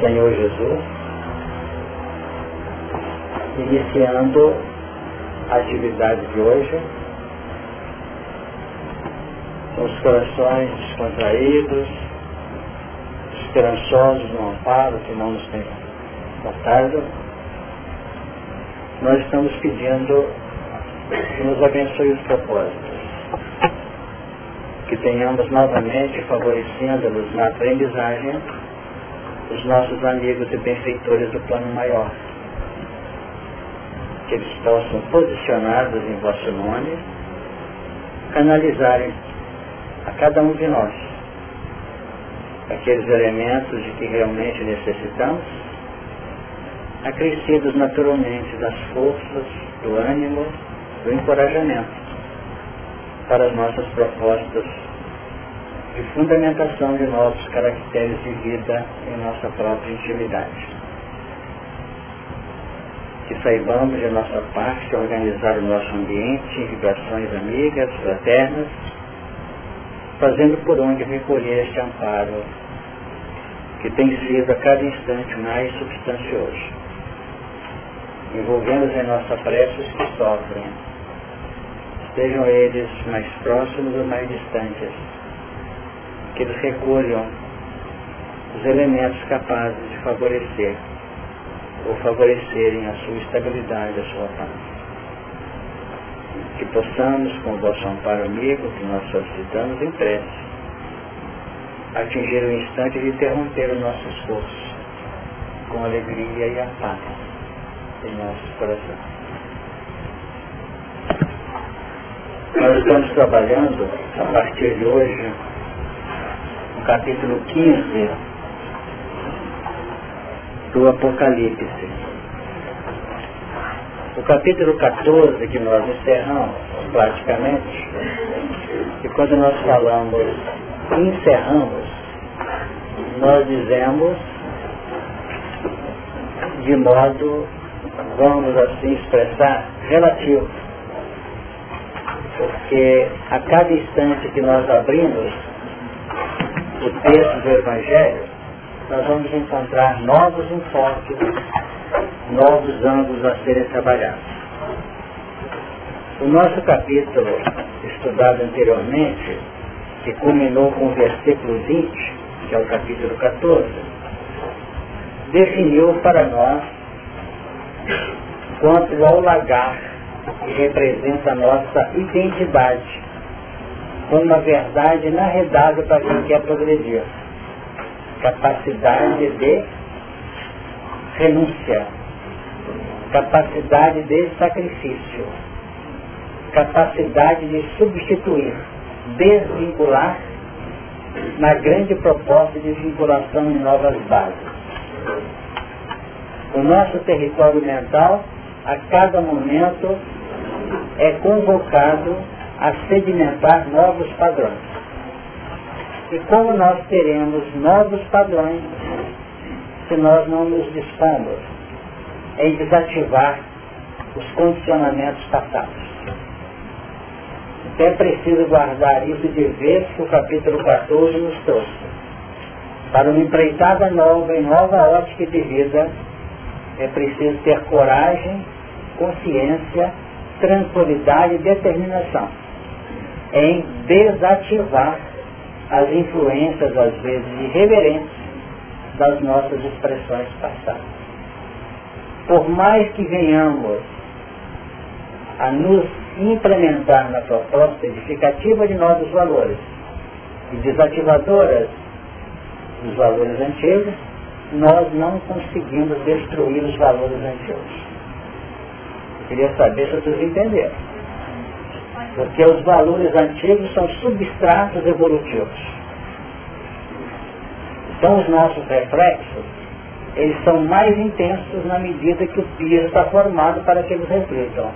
Senhor Jesus, iniciando a atividade de hoje, com os corações descontraídos, esperançosos no amparo que não nos tem faltado, nós estamos pedindo que nos abençoe os propósitos. Que tenhamos novamente favorecendo-nos na aprendizagem os nossos amigos e benfeitores do plano maior. Que eles possam, posicionados em vosso nome, canalizarem a cada um de nós aqueles elementos de que realmente necessitamos, acrescidos naturalmente das forças, do ânimo, do encorajamento para as nossas propostas de fundamentação de novos caracteres de vida em nossa própria intimidade. Que saibamos de nossa parte organizar o nosso ambiente em vibrações amigas, fraternas, fazendo por onde recolher este amparo que tem sido a cada instante mais substancioso, envolvendo em nossa prece os que sofrem, estejam eles mais próximos ou mais distantes, que eles recolham os elementos capazes de favorecer ou favorecerem a sua estabilidade, a sua paz. Que possamos, com o vosso amparo amigo, que nós solicitamos em prece, atingir o instante de interromper o nosso esforço com alegria e a paz em nossos corações. Nós estamos trabalhando, a partir de hoje, capítulo 15 do Apocalipse. O capítulo 14 que nós encerramos, praticamente, e quando nós falamos, encerramos, nós dizemos de modo, vamos assim expressar, relativo porque a cada instante que nós abrimos o texto do Evangelho, nós vamos encontrar novos enfoques, novos ângulos a serem trabalhados. O nosso capítulo, estudado anteriormente, que culminou com o versículo 20, que é o capítulo 14, definiu para nós quanto ao lagar que representa a nossa identidade, como uma verdade inarredável para quem quer progredir. Capacidade de renúncia, capacidade de sacrifício, capacidade de substituir, desvincular na grande proposta de vinculação em novas bases. O nosso território mental, a cada momento, é convocado a sedimentar novos padrões. E como nós teremos novos padrões se nós não nos dispomos em desativar os condicionamentos passados? Então é preciso guardar isso de vez que o capítulo 14 nos trouxe. Para uma empreitada nova e nova ótica de vida, é preciso ter coragem, consciência tranquilidade e determinação em desativar as influências, às vezes irreverentes, das nossas expressões passadas. Por mais que venhamos a nos implementar na proposta edificativa de novos valores e desativadora dos valores antigos, nós não conseguimos destruir os valores antigos. Queria saber se vocês entenderam. Porque os valores antigos são substratos evolutivos. Então os nossos reflexos, eles são mais intensos na medida que o piso está formado para que eles reflitam.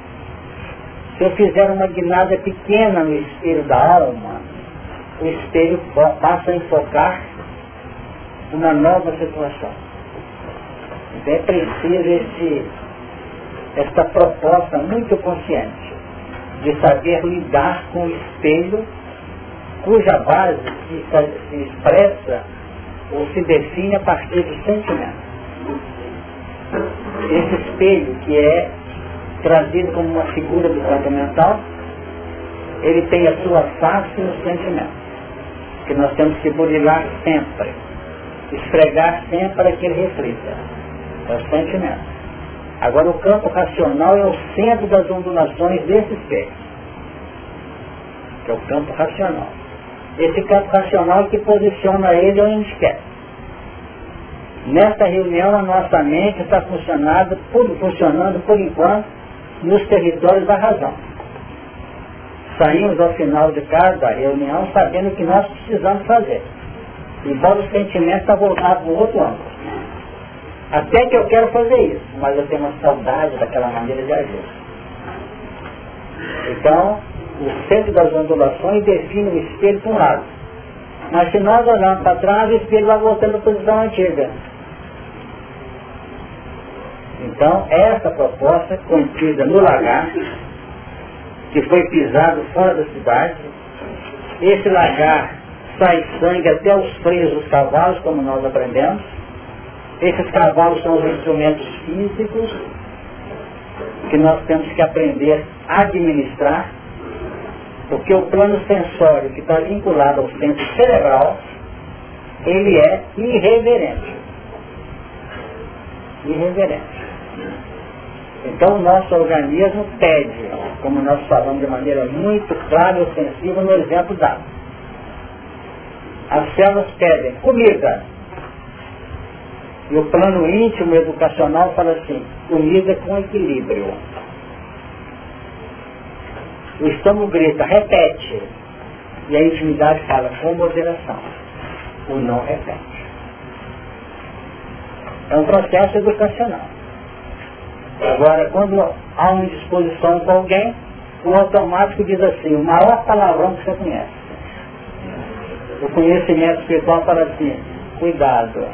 Se eu fizer uma guinada pequena no espelho da alma, o espelho passa a enfocar uma nova situação. Então é preciso esse esta proposta muito consciente de saber lidar com o espelho cuja base se, expressa ou se define a partir do sentimento. Esse espelho que é trazido como uma figura do campo mental, ele tem a sua face no sentimento. Que nós temos que burilar sempre, esfregar sempre para que ele reflita. É o sentimento. Agora o campo racional é o centro das ondulações desse espelho. Que é o campo racional. Esse campo racional é que posiciona ele onde a gente quer. Nesta reunião a nossa mente está funcionando por, funcionando por enquanto nos territórios da razão. Saímos ao final de cada reunião sabendo o que nós precisamos fazer. Embora o sentimento está voltado para o outro ângulo. Até que eu quero fazer isso, mas eu tenho uma saudade daquela maneira de agir. Então, o centro das ondulações define o espelho para um lado. Mas se nós olharmos para trás, o espelho vai voltando à posição antiga. Então, essa proposta contida no lagar, que foi pisado fora da cidade, esse lagar sai sangue até os freios dos cavalos, como nós aprendemos. Esses cavalos são os instrumentos físicos que nós temos que aprender a administrar, porque o plano sensório que está vinculado ao centro cerebral, ele é irreverente. Irreverente. Então o nosso organismo pede, como nós falamos de maneira muito clara e ofensiva no exemplo dado. As células pedem comida. E o plano íntimo educacional fala assim, comida com equilíbrio. O estômago grita, repete. E a intimidade fala, com moderação. O não repete. É um processo educacional. Agora, quando há uma indisposição com alguém, o automático diz assim, o maior palavrão que você conhece. O conhecimento espiritual fala assim, cuidado.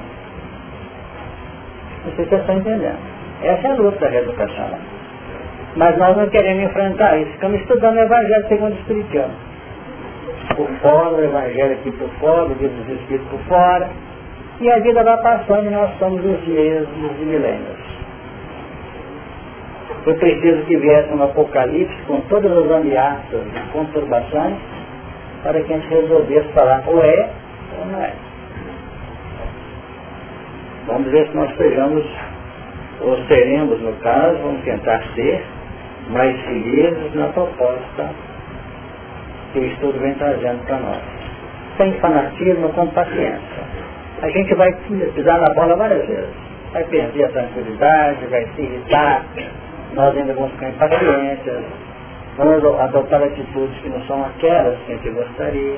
Não sei se vocês estão entendendo. Essa é a luta da reeducação. Mas nós não queremos enfrentar isso. Estamos estudando o Evangelho segundo o Espiritismo. Por fora, o Evangelho aqui por fora, o livro dos Espíritos por fora. E a vida vai passando e nós somos os mesmos de milênios. Foi preciso que viesse um apocalipse com todas as ameaças e conturbações para que a gente resolvesse falar ou é ou não é. Vamos ver se nós sejamos, ou seremos no caso, vamos tentar ser mais felizes na proposta que o estudo vem trazendo para nós. Sem fanatismo, com paciência. A gente vai pisar na bola várias vezes. Vai perder a tranquilidade, vai se irritar, nós ainda vamos ficar impacientes, vamos adotar atitudes que não são aquelas que a gente gostaria,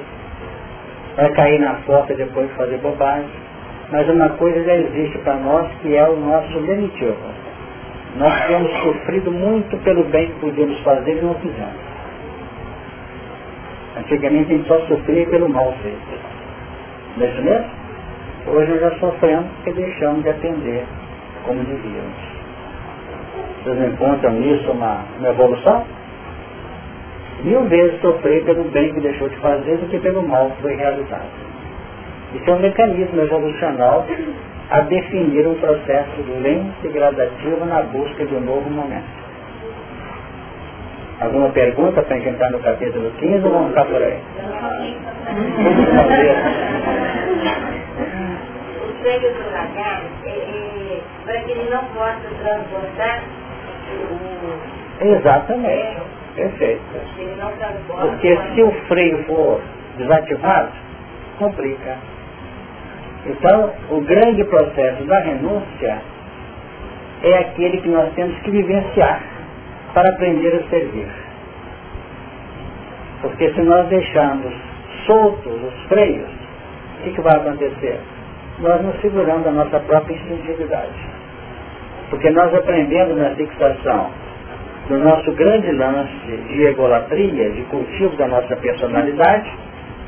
vai cair na porta depois de fazer bobagem. Mas uma coisa já existe para nós que é o nosso lenitivo. Nós temos sofrido muito pelo bem que podíamos fazer e não fizemos. Antigamente a gente só sofria pelo mal feito. Não é isso mesmo? Hoje nós já sofremos porque deixamos de atender como devíamos. Vocês encontram nisso uma, uma evolução? Mil vezes sofrer pelo bem que deixou de fazer do que pelo mal que foi realizado. Isso é um mecanismo evolucional a definir um processo lento e gradativo na busca de um novo momento. Alguma pergunta para entrar no capítulo 15 ou vamos ficar por aí? O seio do lagarto, é, é, para que ele não possa transportar Exatamente. Perfeito. Porque se o freio for desativado, complica. Então, o grande processo da renúncia é aquele que nós temos que vivenciar para aprender a servir. Porque se nós deixarmos soltos os freios, o que, que vai acontecer? Nós nos seguramos a nossa própria instintividade. Porque nós aprendemos na fixação do nosso grande lance de egolatria, de cultivo da nossa personalidade,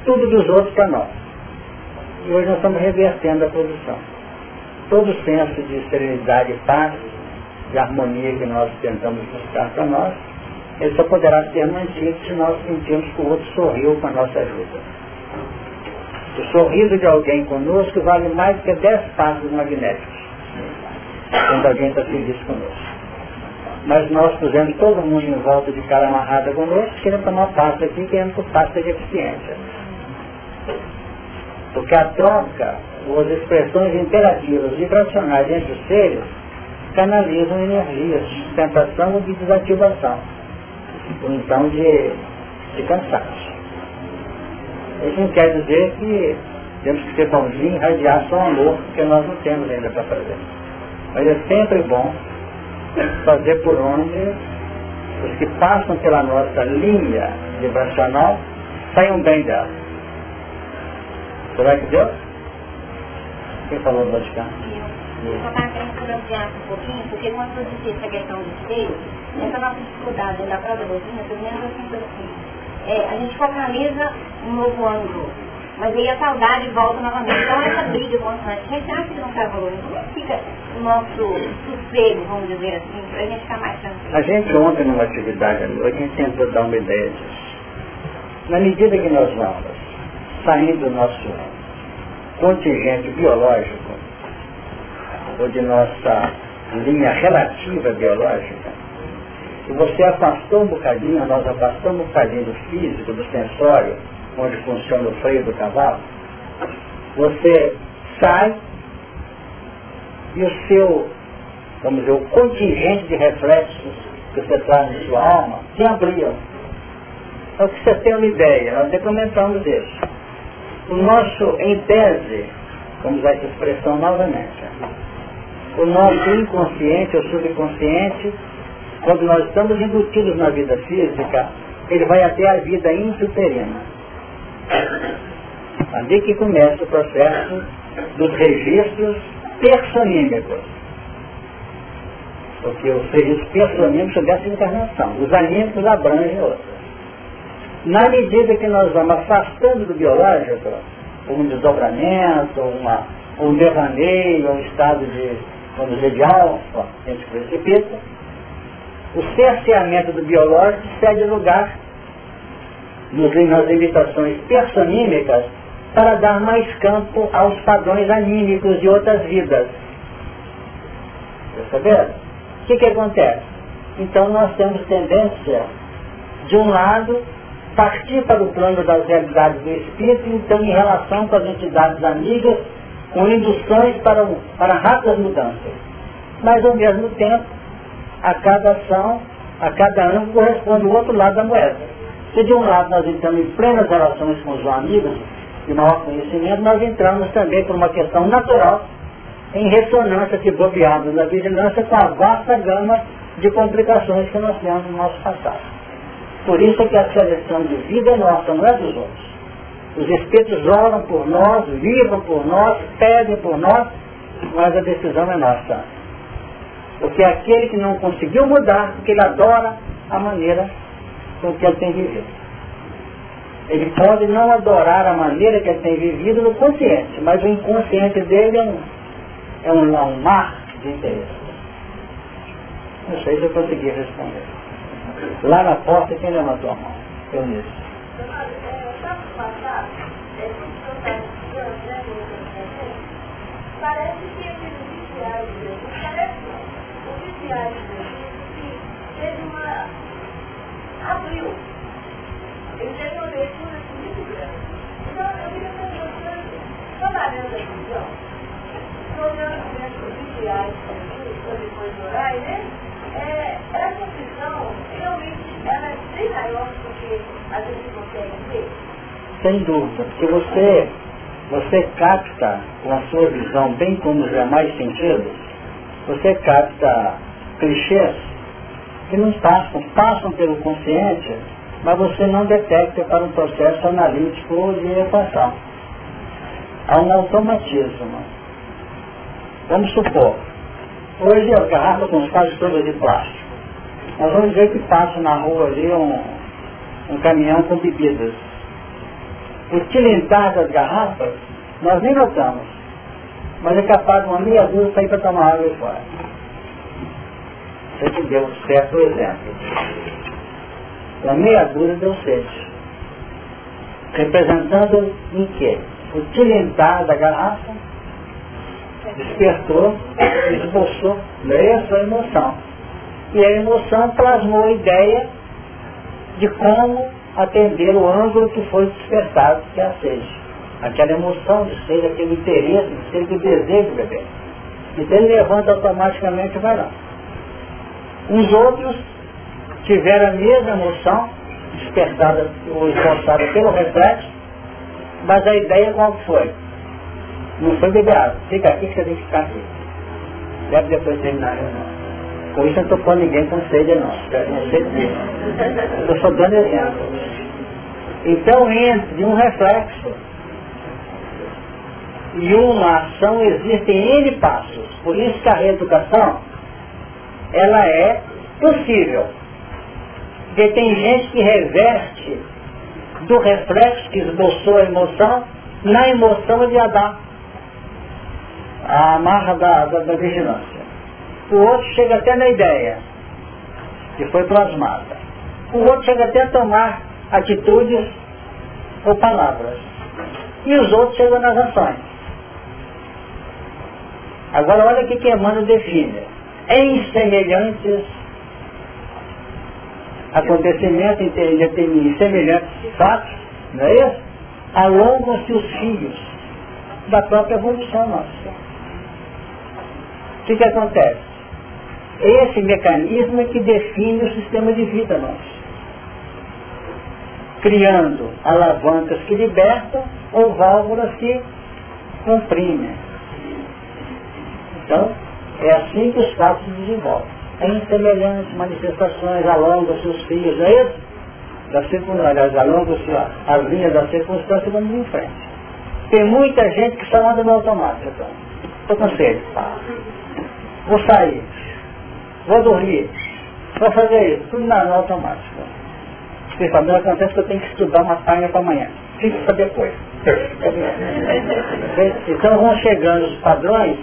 tudo dos outros para nós. E hoje nós estamos revertendo a posição. Todo o senso de serenidade e paz, de harmonia que nós tentamos buscar para nós, ele só poderá ser mantido se nós sentirmos que o outro sorriu com a nossa ajuda. O sorriso de alguém conosco vale mais que dez passos magnéticos. Quando alguém está feliz conosco. Mas nós pusemos todo mundo em volta de cara amarrada conosco, querendo tomar passo aqui, querendo que o passo seja eficiente. Porque a troca, ou as expressões interativas vibracionais entre os seres, canalizam energias de ou de desativação. Ou então de, de cansaço. Isso não quer dizer que temos que ser bonzinhos e irradiar só amor, porque nós não temos ainda para fazer. Mas é sempre bom fazer por onde os que passam pela nossa linha vibracional saiam bem dela. Será que Deus? Quem falou do Vaticano? Eu só estava querendo ampliar um pouquinho, porque quando eu disse essa questão do espelho, essa nossa dificuldade da própria doutrina, pelo menos eu sinto assim, é, a gente focaliza um novo ângulo, mas aí a saudade volta novamente. Então essa briga constante, a gente acha que não está evoluindo, como é que fica o nosso sossego, vamos dizer assim, para a gente ficar mais tranquilo? A gente ontem numa atividade à noite, a gente tentou dar uma ideia disso. Na medida que nós vamos saindo do nosso contingente biológico, ou de nossa linha relativa biológica, e você afastou um bocadinho, nós afastamos um bocadinho do físico, do sensório, onde funciona o freio do cavalo, você sai e o seu, vamos dizer, o contingente de reflexos que você traz na sua alma se abriu. Então que você tem uma ideia, nós até comentamos isso. O nosso, em tese, vamos usar essa expressão novamente, o nosso inconsciente ou subconsciente, quando nós estamos embutidos na vida física, ele vai até a vida insuterina. Ali que começa o processo dos registros personímicos. Porque os registros personímicos dessa encarnação. Os anímicos abrangem outros. Na medida que nós vamos afastando do biológico, um desdobramento, uma, um devaneio, um estado de, vamos dizer, de alfa, a gente precipita, o cerceamento do biológico cede lugar nas limitações personímicas para dar mais campo aos padrões anímicos de outras vidas. Perceberam? O que, que acontece? Então nós temos tendência, de um lado, partir para o plano das realidades do espírito, então em relação com as entidades amigas, com induções para, para rápidas mudanças. Mas ao mesmo tempo, a cada ação, a cada ano corresponde o outro lado da moeda. Se de um lado nós entramos em plenas relações com os amigos, de maior conhecimento, nós entramos também por uma questão natural em ressonância de bobeados da vigilância com a vasta gama de complicações que nós temos no nosso passado. Por isso é que a seleção de vida é nossa, não é dos outros. Os espíritos oram por nós, vivam por nós, pedem por nós, mas a decisão é nossa. Porque aquele que não conseguiu mudar, porque ele adora a maneira com que ele tem vivido. Ele pode não adorar a maneira que ele tem vivido no consciente, mas o inconsciente dele é um, é um, é um mar de interesse. Não sei se eu consegui responder. Lá na porta, quem levantou a mão? Eu mesmo. Parece que aqueles oficiais, parece não, oficiais teve uma. abriu. Ele teve uma leitura muito grande. Então eu queria uma coisa, trabalhando a visão, olhando os oficiais, depois de orais, né? é, essa visão realmente ela é Sem dúvida, porque você, você capta com a sua visão, bem como os demais sentidos, você capta clichês que não passam, passam pelo consciente, mas você não detecta para um processo analítico de equação. Há um automatismo. Vamos supor, Hoje as garrafas são quase todas de plástico. Nós vamos ver que passa na rua ali um, um caminhão com bebidas. O tilintar das garrafas, nós nem notamos. Mas é capaz de uma meia dúzia sair para tomar água e fora. Você que deu certo exemplo. Uma meia dúzia deu sede. Representando em quê? o tilintar da garrafa despertou, esboçou essa emoção. E a emoção plasmou a ideia de como atender o ângulo que foi despertado, que é a sede. Aquela emoção de sede, aquele interesse de sede, o desejo de beber. Então ele levanta automaticamente e vai lá. Os outros tiveram a mesma emoção, despertada ou esboçada pelo reflexo, mas a ideia qual foi? Não foi beber água. Fica aqui que você tem que ficar aqui. Deve depois terminar a reunião. Com isso eu não estou pondo ninguém com sede não. Eu estou só dando exemplo. Então entre um reflexo e uma ação existem N passos. Por isso que a reeducação ela é possível. Porque tem gente que reverte do reflexo que esboçou a emoção na emoção de Adão a amarra da, da, da vigilância. O outro chega até na ideia, que foi plasmada. O outro chega até a tomar atitudes ou palavras. E os outros chegam nas ações. Agora olha o que, que Emmanuel define. Em semelhantes acontecimentos, em semelhantes fatos, não é isso? Alongam-se os fios da própria evolução nossa. O que, que acontece? Esse mecanismo é que define o sistema de vida nosso. Criando alavancas que libertam ou válvulas que comprimem. Então, é assim que os fatos se desenvolvem. Em semelhantes manifestações alongam-se os fios, não é isso? Da circunstância, alongam-se as linhas da circunstância vamos em frente. Tem muita gente que só anda no automático. Então. Com sede. Vou sair. Vou dormir. Vou fazer isso. Tudo na automática. Principalmente acontece que eu tenho que estudar uma página para amanhã. Fico para depois. Então vão chegando os padrões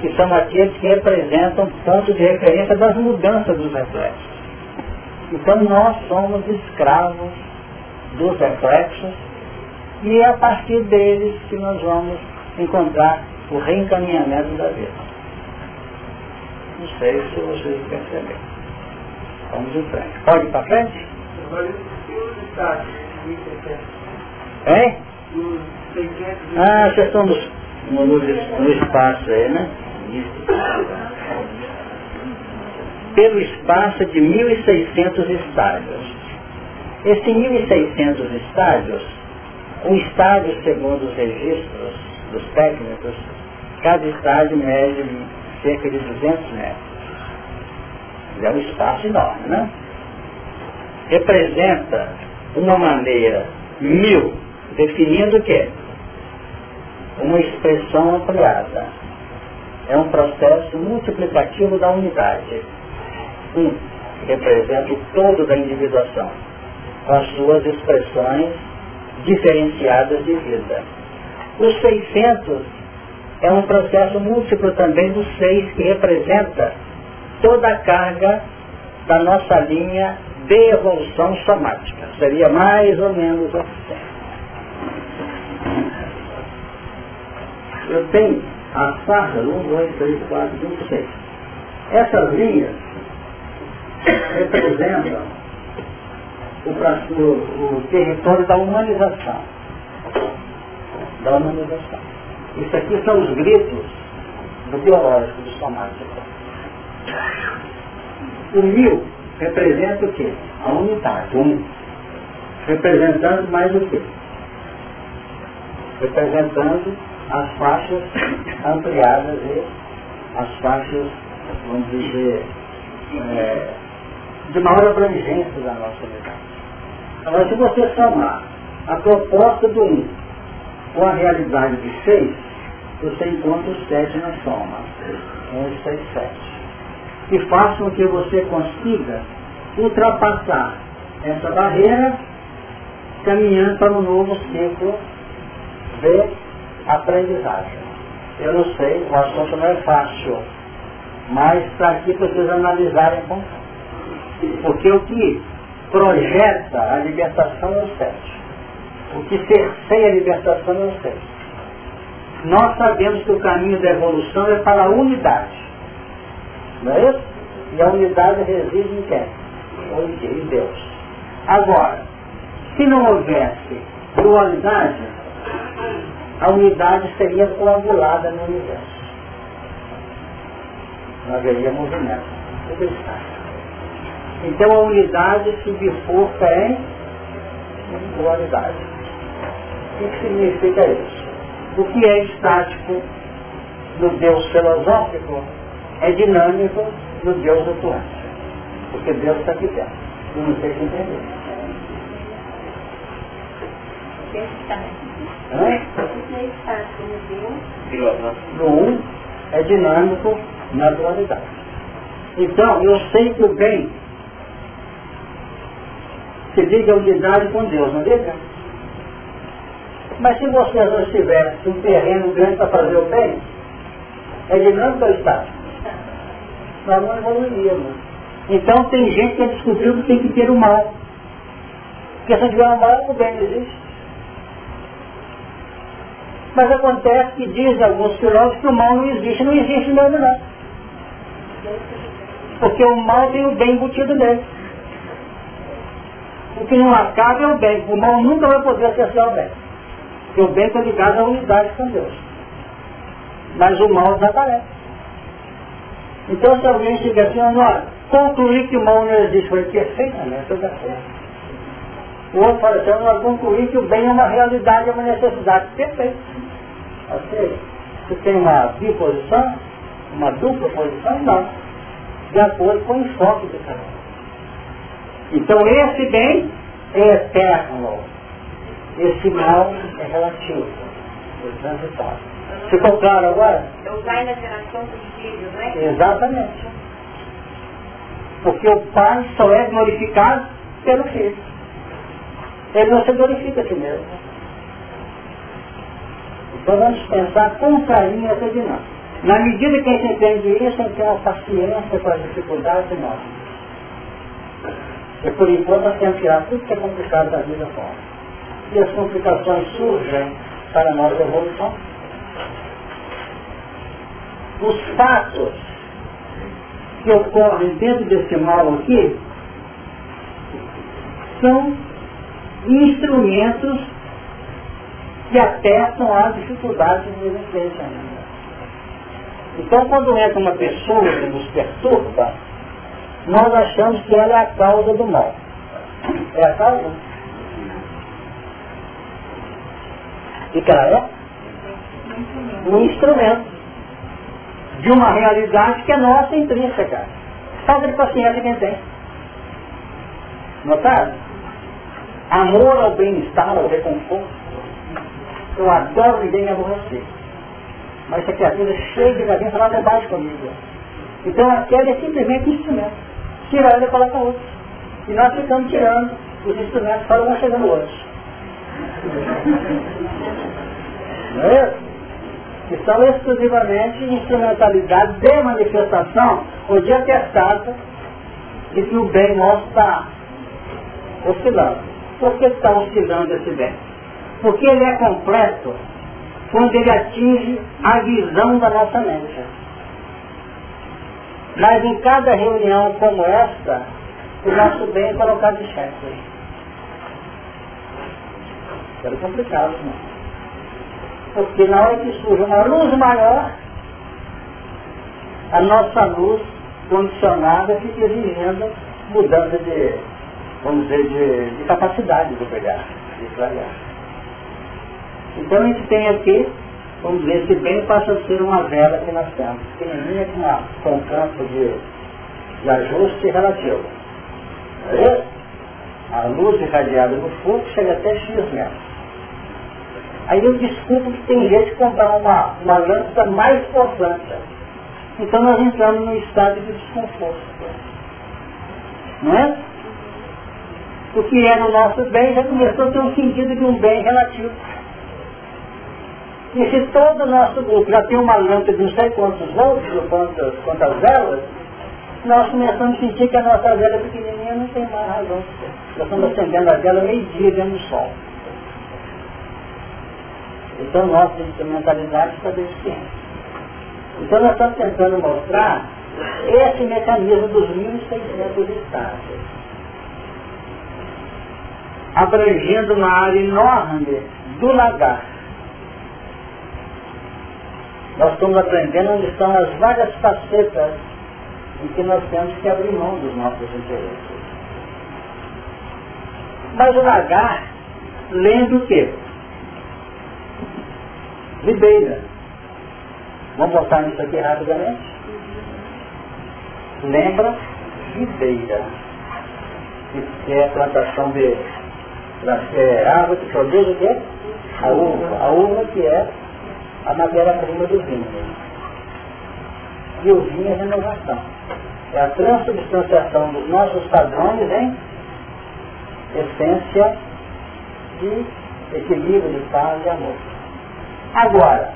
que são aqueles que representam ponto de referência das mudanças dos reflexos. Então nós somos escravos dos reflexos e é a partir deles que nós vamos encontrar o reencaminhamento da vida. Não sei se vocês percebem. Vamos em frente. Pode ir para frente? Hein? Ah, vocês estão no, no, no espaço aí, né? Pelo espaço de 1.600 estádios. Esses 1.600 estádios, o estádio, segundo os registros dos técnicos, cada estádio mede cerca de 200 metros. É um espaço enorme, né? Representa uma maneira mil, definindo o quê? Uma expressão ampliada. É um processo multiplicativo da unidade. Um representa o todo da individuação, com as suas expressões diferenciadas de vida. Os 600 é um processo múltiplo também dos seis que representa toda a carga da nossa linha de evolução somática. Seria mais ou menos assim. Eu tenho as fardas 1, 2, 3, 4, 5, 6. Essas linhas representam o, o território da humanização. Da humanização. Isso aqui são os gritos do biológico, do somático. O mil representa o quê? A unidade, um. Representando mais o quê? Representando as faixas ampliadas e as faixas, vamos dizer, é, de maior abrangência da nossa unidade. Agora, se você somar a proposta do um com a realidade de seis, você encontra o sete na soma. Um, seis, sete. E faça com que você consiga ultrapassar essa barreira, caminhando para um novo ciclo de aprendizagem. Eu não sei, o assunto não é fácil, mas aqui para vocês analisarem com Porque o que projeta a libertação é o sete. O que cerceia a libertação eu sei. Nós sabemos que o caminho da evolução é para a unidade. Não é isso? E a unidade reside em quem? Em Deus. Agora, se não houvesse dualidade, a unidade seria coagulada no universo. Não haveria movimento. Tudo está. Então a unidade se bifurca em dualidade. O que significa isso? O que é estático no Deus filosófico é dinâmico no Deus atuante. Porque Deus está aqui dentro. Eu não sei se entendeu. No um é dinâmico na dualidade. Então, eu sei que o bem se liga a unidade com Deus, não liga? Mas se você não tivesse um terreno grande para fazer o bem, é dinâmico ou estático? Nós não evoluiríamos. Então tem gente que descobriu que tem que ter o mal. Porque se tiver o mal, o bem não existe. Mas acontece que dizem alguns filósofos que o mal não existe, não existe mesmo não. Porque o mal tem o bem embutido nele. O que não acaba é o bem. O mal nunca vai poder acessar o bem. Porque o bem está ligado à unidade com Deus. Mas o mal desaparece. Então se alguém chega assim, olha, concluir que o mal não existe, foi perfeitamente, eu certo. O outro fala assim, nós concluir que o bem é uma realidade, é uma necessidade. Perfeito. Ok? Você tem uma biposição, uma dupla posição? Não. De acordo com o enfoque do cara. Então esse bem é eterno. Esse mal é relativo. É transitório. Ficou claro agora? Então vai na geração dos filhos, né? Exatamente. Porque o pai só é glorificado pelo filho. Ele não se glorifica a si mesmo. Então vamos pensar com carinho essa dinâmica. Na medida que a gente entende isso, a gente tem uma paciência com as dificuldades nossas. E por enquanto nós temos que tirar tudo que é complicado da vida fora. E as complicações surgem para a nossa evolução. Os fatos que ocorrem dentro desse mal aqui são instrumentos que apertam as dificuldades de existência. Então, quando entra uma pessoa que nos perturba, nós achamos que ela é a causa do mal. É a causa? E que ela é? Um instrumento de uma realidade que é nossa intrínseca. Falta de paciência quem tem. Notaram? Amor ao bem-estar, ao reconforto. Eu adoro ninguém me aborrecer. Mas essa criatura cheia de cabeça lá debaixo comigo. Então aquela é simplesmente um instrumento. Tira ela e coloca outra. E nós ficamos tirando os instrumentos para um chegando outros. Não é? Que são exclusivamente instrumentalidades de manifestação ou de atestado de que o bem nosso está oscilando. Por que está oscilando esse bem? Porque ele é completo quando ele atinge a visão da nossa mente. Mas em cada reunião como esta, o nosso bem é colocado de xeque. Era complicado, não? Porque na hora que surge uma luz maior, a nossa luz condicionada fica exigindo mudança de, vamos dizer, de, de capacidade do pegar, de trabalhar. Então a gente tem aqui, vamos dizer, esse bem passa a ser uma vela que nós temos, pequenininha com, uma, com um campo de, de ajuste relativo. E a luz irradiada no fogo chega até X metros. Aí eu desculpo que tem gente que comprar uma, uma lâmpada mais potente. Então nós entramos num estado de desconforto. Não é? O que é no nosso bem já começou a ter um sentido de um bem relativo. E se todo o nosso grupo já tem uma lâmpada de não sei quantos volts, quantas, quantas velas, nós começamos a sentir que a nossa vela pequenininha não tem mais razão. Nós estamos acendendo a vela meio-dia dentro do sol. Então nossa instrumentalidade está deficiente. Então nós estamos tentando mostrar esse mecanismo dos 1.600 estágios, abrangendo uma área enorme do lagar. Nós estamos aprendendo onde estão as várias facetas em que nós temos que abrir mão dos nossos interesses. Mas o lagar lembra o quê? Ribeira. Vamos voltar nisso aqui rapidamente? Lembra ribeira. Que é a plantação de é, árvore que produz o quê? A uva. A uva que é a matéria-prima do vinho. E o vinho é renovação. É a transubstanciação dos nossos padrões em essência de equilíbrio, de paz e amor. Agora,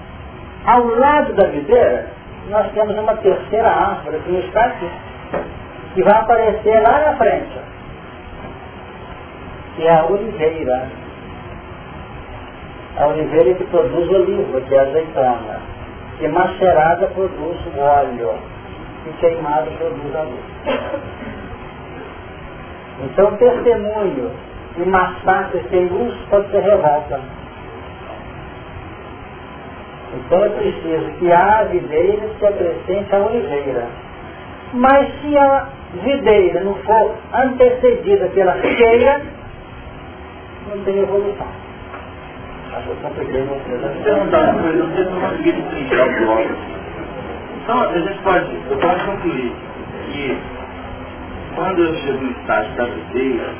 ao lado da videira, nós temos uma terceira árvore que está aqui, que vai aparecer lá na frente, que é a oliveira. A oliveira que produz oliva, que é a azeitona, que macerada produz óleo, e queimado produz a luz. Então, testemunho e massacre sem luz pode ser revolta. Então é preciso que a videira se acrescente à oliveira. Mas se a videira não for antecedida pela figueira, não tem evolução. Acho que eu bloco. Então, a gente pode, eu posso concluir que quando eu chego no estágio da videira,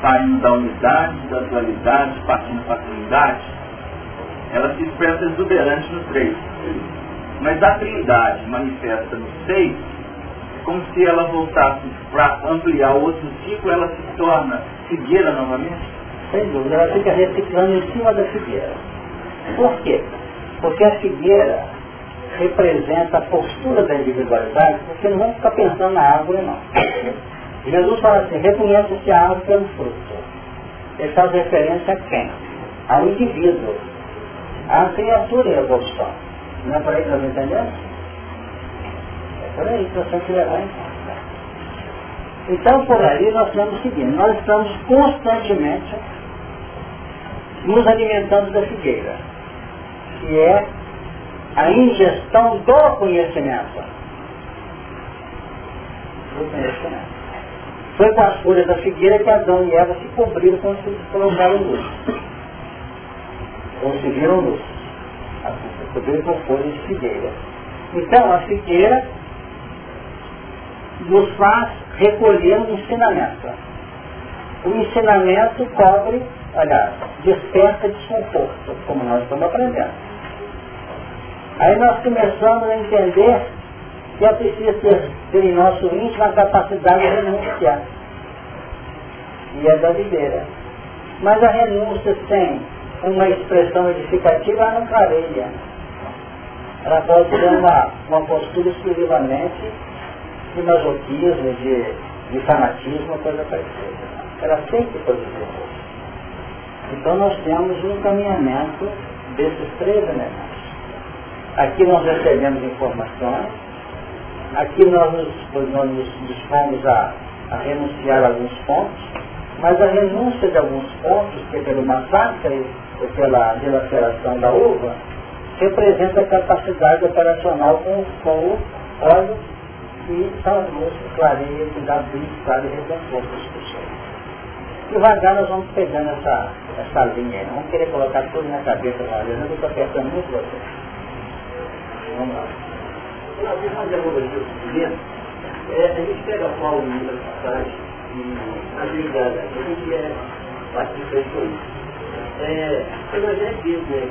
saindo da unidade, da dualidade, partindo para a unidade, ela se expressa exuberante no três. Mas a trindade manifesta no seis, como se ela voltasse para ampliar o outro ciclo, ela se torna figueira novamente? Sem dúvida, ela fica reciclando em cima da figueira. Por quê? Porque a figueira representa a postura da individualidade, porque não ficar pensando na árvore, não. Jesus fala assim, reconhece-se a árvore pelo fruto. Ele faz referência a quem? Ao indivíduo a criatura em evolução. Não é por aí que nós entendemos? É por aí que nós temos que levar em conta. Então, por aí nós estamos seguindo. Nós estamos constantemente nos alimentando da figueira, que é a ingestão do conhecimento. Do conhecimento. Foi com as folhas da figueira que Adão e Eva se cobriram quando se colocaram luz conseguiram luz. Cobriram com folhas de figueira. Então, a figueira nos faz recolher um ensinamento. O ensinamento cobre, aliás, desperta desconforto, como nós estamos aprendendo. Aí nós começamos a entender que é preciso ter, ter em nosso íntimo a capacidade de renunciar. E é da videira. Mas a renúncia sem uma expressão edificativa, ela não clareia. Ela pode ser uma, uma postura exclusivamente de masoquismo, de, de fanatismo, coisa parecida. Ela sempre produz isso. Então nós temos um encaminhamento desses três elementos. Aqui nós recebemos informações, aqui nós nos, nós nos dispomos a, a renunciar a alguns pontos, mas a renúncia de alguns pontos, que é pelo massacre ou pela dilaceração da uva, representa a capacidade operacional com, com o óleo e são luz que clareia, que dá brilho, claro e redentor para as pessoas. Devagar nós vamos pegando essa, essa linha, não vamos querer colocar tudo na cabeça vez, eu estou apertando muito você. Vamos lá. Nós vamos fazer uma é, a gente pega Paulo na passagem e a gente é participante com isso. É, nós já vimos né,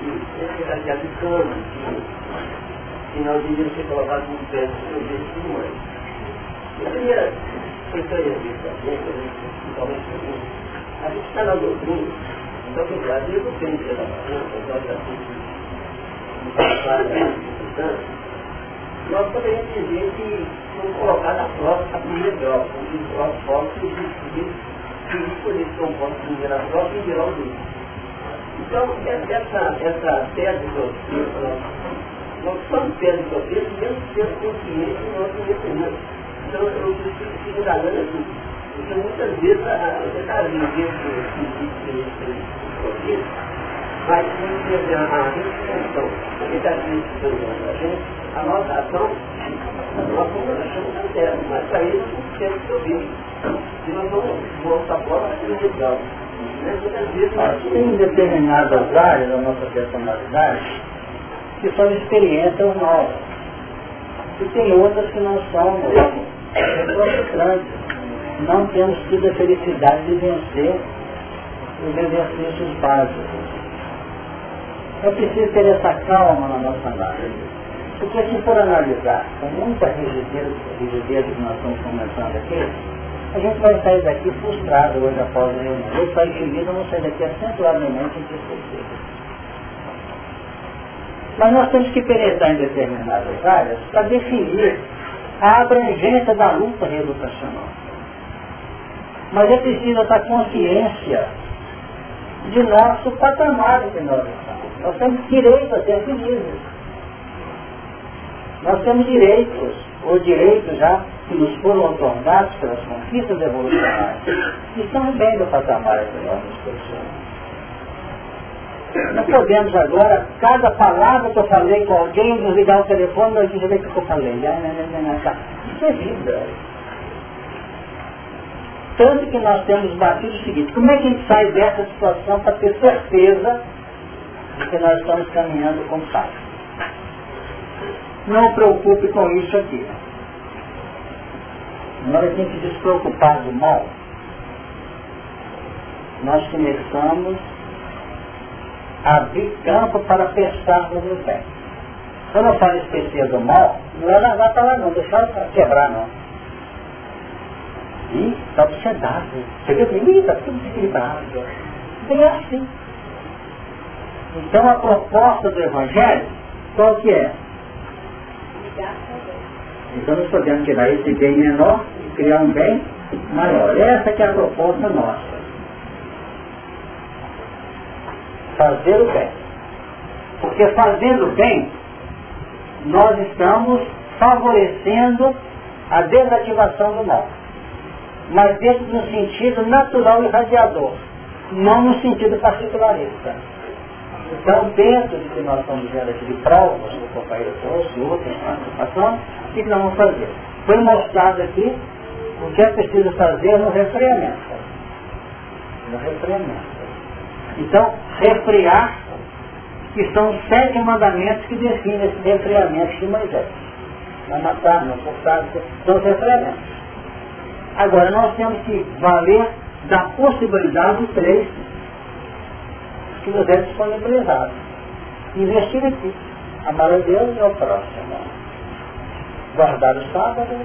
que aliado de cama, que nós iríamos ser colocados no pé do jeito de mãe. Eu queria, gostaria de saber, principalmente a gente está na doutrina, então que o Brasil não tem relação, nós já passado, nós poderíamos dizer que vamos colocar na prova a primeira prova, como o próprio que diz que isso por isso composto primeira prova e geral dele. Então, essa, essa tese que eu fiz, nós somos tese que eu fiz, mesmo sendo consciente do nosso conhecimento. Então, eu preciso indagando aqui. Porque muitas vezes você está vivendo esse vai entender a reflexão. Porque está acreditando a gente, a nossa ação, nós somos achamos certo, mas para isso nós temos que ouvir. E nós vamos voltar fora para ser legal. Tem determinadas áreas da nossa personalidade que são experiências novas. E tem outras que não são frustrantes. Não temos tido a felicidade de vencer os exercícios básicos. É preciso ter essa calma na nossa análise. Porque se for analisar com muita rigidez, rigidez que nós estamos começando aqui, a gente vai sair daqui frustrado hoje após a reunião. Eu saio feliz, eu vou sair daqui acentuadamente entristecido. Mas nós temos que penetrar em determinadas áreas para definir a abrangência da luta reeducacional. Mas é preciso essa consciência de nosso patamar que nós estamos. Nós temos direito a ser felizes. Nós temos direitos, ou direitos já que nos foram otorgados pelas conquistas evolucionárias, que estão bem do patamar que nós nos. Não podemos agora, cada palavra que eu falei com alguém, desligar o telefone, nós dizer o que eu falei. Isso é vida. Tanto que nós temos batido o seguinte, como é que a gente sai dessa situação para ter certeza de que nós estamos caminhando com paz? Não preocupe com isso aqui. Na hora que despreocupar do mal, nós começamos a abrir campo para pescarmos no pé. Quando eu falo esquecer do mal, não é largar para lá não, deixar quebrar não. E está obsedado. Você vê que está tudo desequilibrado. Bem assim. Então a proposta do Evangelho, qual que é? Então nós podemos tirar esse bem menor e criar um bem maior. Essa que é a proposta nossa. Fazer o bem. Porque fazendo o bem, nós estamos favorecendo a desativação do mal. Mas dentro no sentido natural e radiador, não no sentido particularista. Então, dentro de que nós estamos vendo aqui de provas, o companheiro trouxe, outras participações, o que nós vamos fazer? Foi mostrado aqui o que é preciso fazer no refreamento. No refreamento. Então, refrear, que são sete mandamentos que definem esse refreamento de Moisés. Não matar, não forçar, são os refreamentos. Agora, nós temos que valer da possibilidade dos três que nos é disponibilizado. Investir aqui. Amar a Deus e ao próximo. Guardar o sábado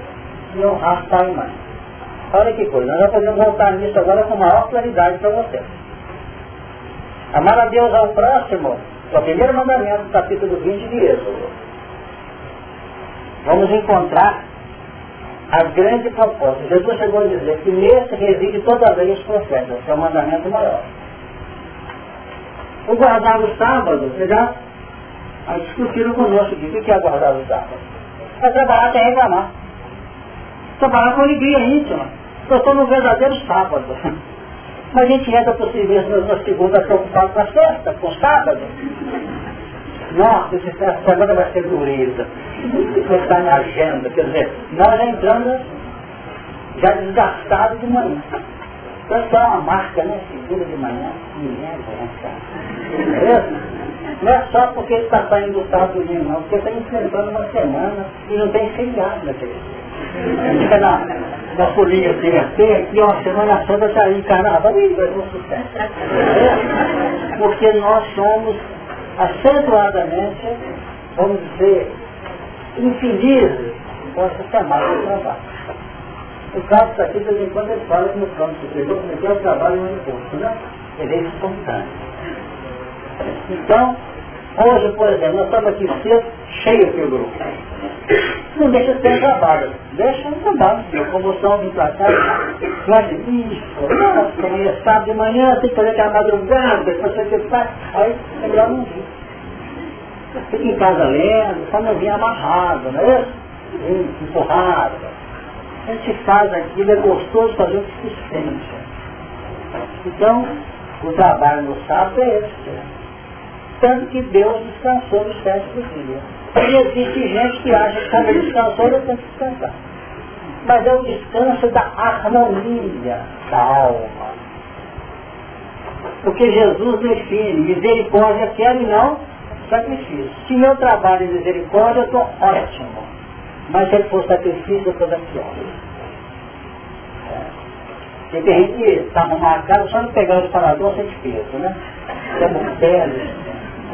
e honrar pai e mãe. Olha que coisa, nós já podemos voltar nisso agora com maior claridade para vocês. Amar a Deus ao próximo é o primeiro mandamento do capítulo 20 de Êxodo. Vamos encontrar a grande proposta. Jesus chegou a dizer que nesse reside toda a lei os profetas, que é o mandamento maior. O guardar o sábado, vocês já discutiram conosco aqui. O que é guardar o sábado? É trabalhar até reclamar. Trabalhar com alegria íntima. Eu estou no verdadeiro sábado. Mas a gente entra o serviço na segunda preocupado com a festa, com o sábado. Nossa, essa semana vai ser dureza. Isso está na agenda. Quer dizer, nós já entramos já desgastados de manhã. Então é uma marca, né? Segunda de manhã, ninguém aguenta. Não é só porque ele está saindo do sábado não, porque está enfrentando uma semana e não tem feriado naquele dia. Fica na, na folhinha TRT, aqui ó, semana santa está aí, carnaval, e vai ser sucesso. É, porque nós somos acentuadamente, vamos dizer, infelizes com essa temática de trabalho. O caso está aqui, de vez em quando ele fala que no campo superior cometeu o trabalho no imposto, né? Ele é espontâneo. Então, hoje, por exemplo, nós estamos aqui cedo, cheio aqui o grupo. Não deixa de um trabalho. Deixa um trabalho. Locomoção, vim pra cá, de isso. Amanhã é sábado de manhã, tem que fazer aquela madrugada, depois você faz. Aí é melhor não vir. Fica em casa lendo, só não vir amarrado, não é isso? Empurrado. A gente faz aquilo, é gostoso fazer o que se sente. Então, o trabalho no sábado é esse. Tanto que Deus descansou no sétimo dia. E existe gente que acha que como descansou, eu tenho que descansar. Mas é o descanso da harmonia da alma. Porque Jesus define misericórdia quero e não sacrifício. Se meu trabalho é misericórdia, eu estou ótimo. Mas se ele for sacrifício, eu estou daqui, Porque tem gente que está arrumando a casa só não pegar os paradores sem peso, né? Temos peles,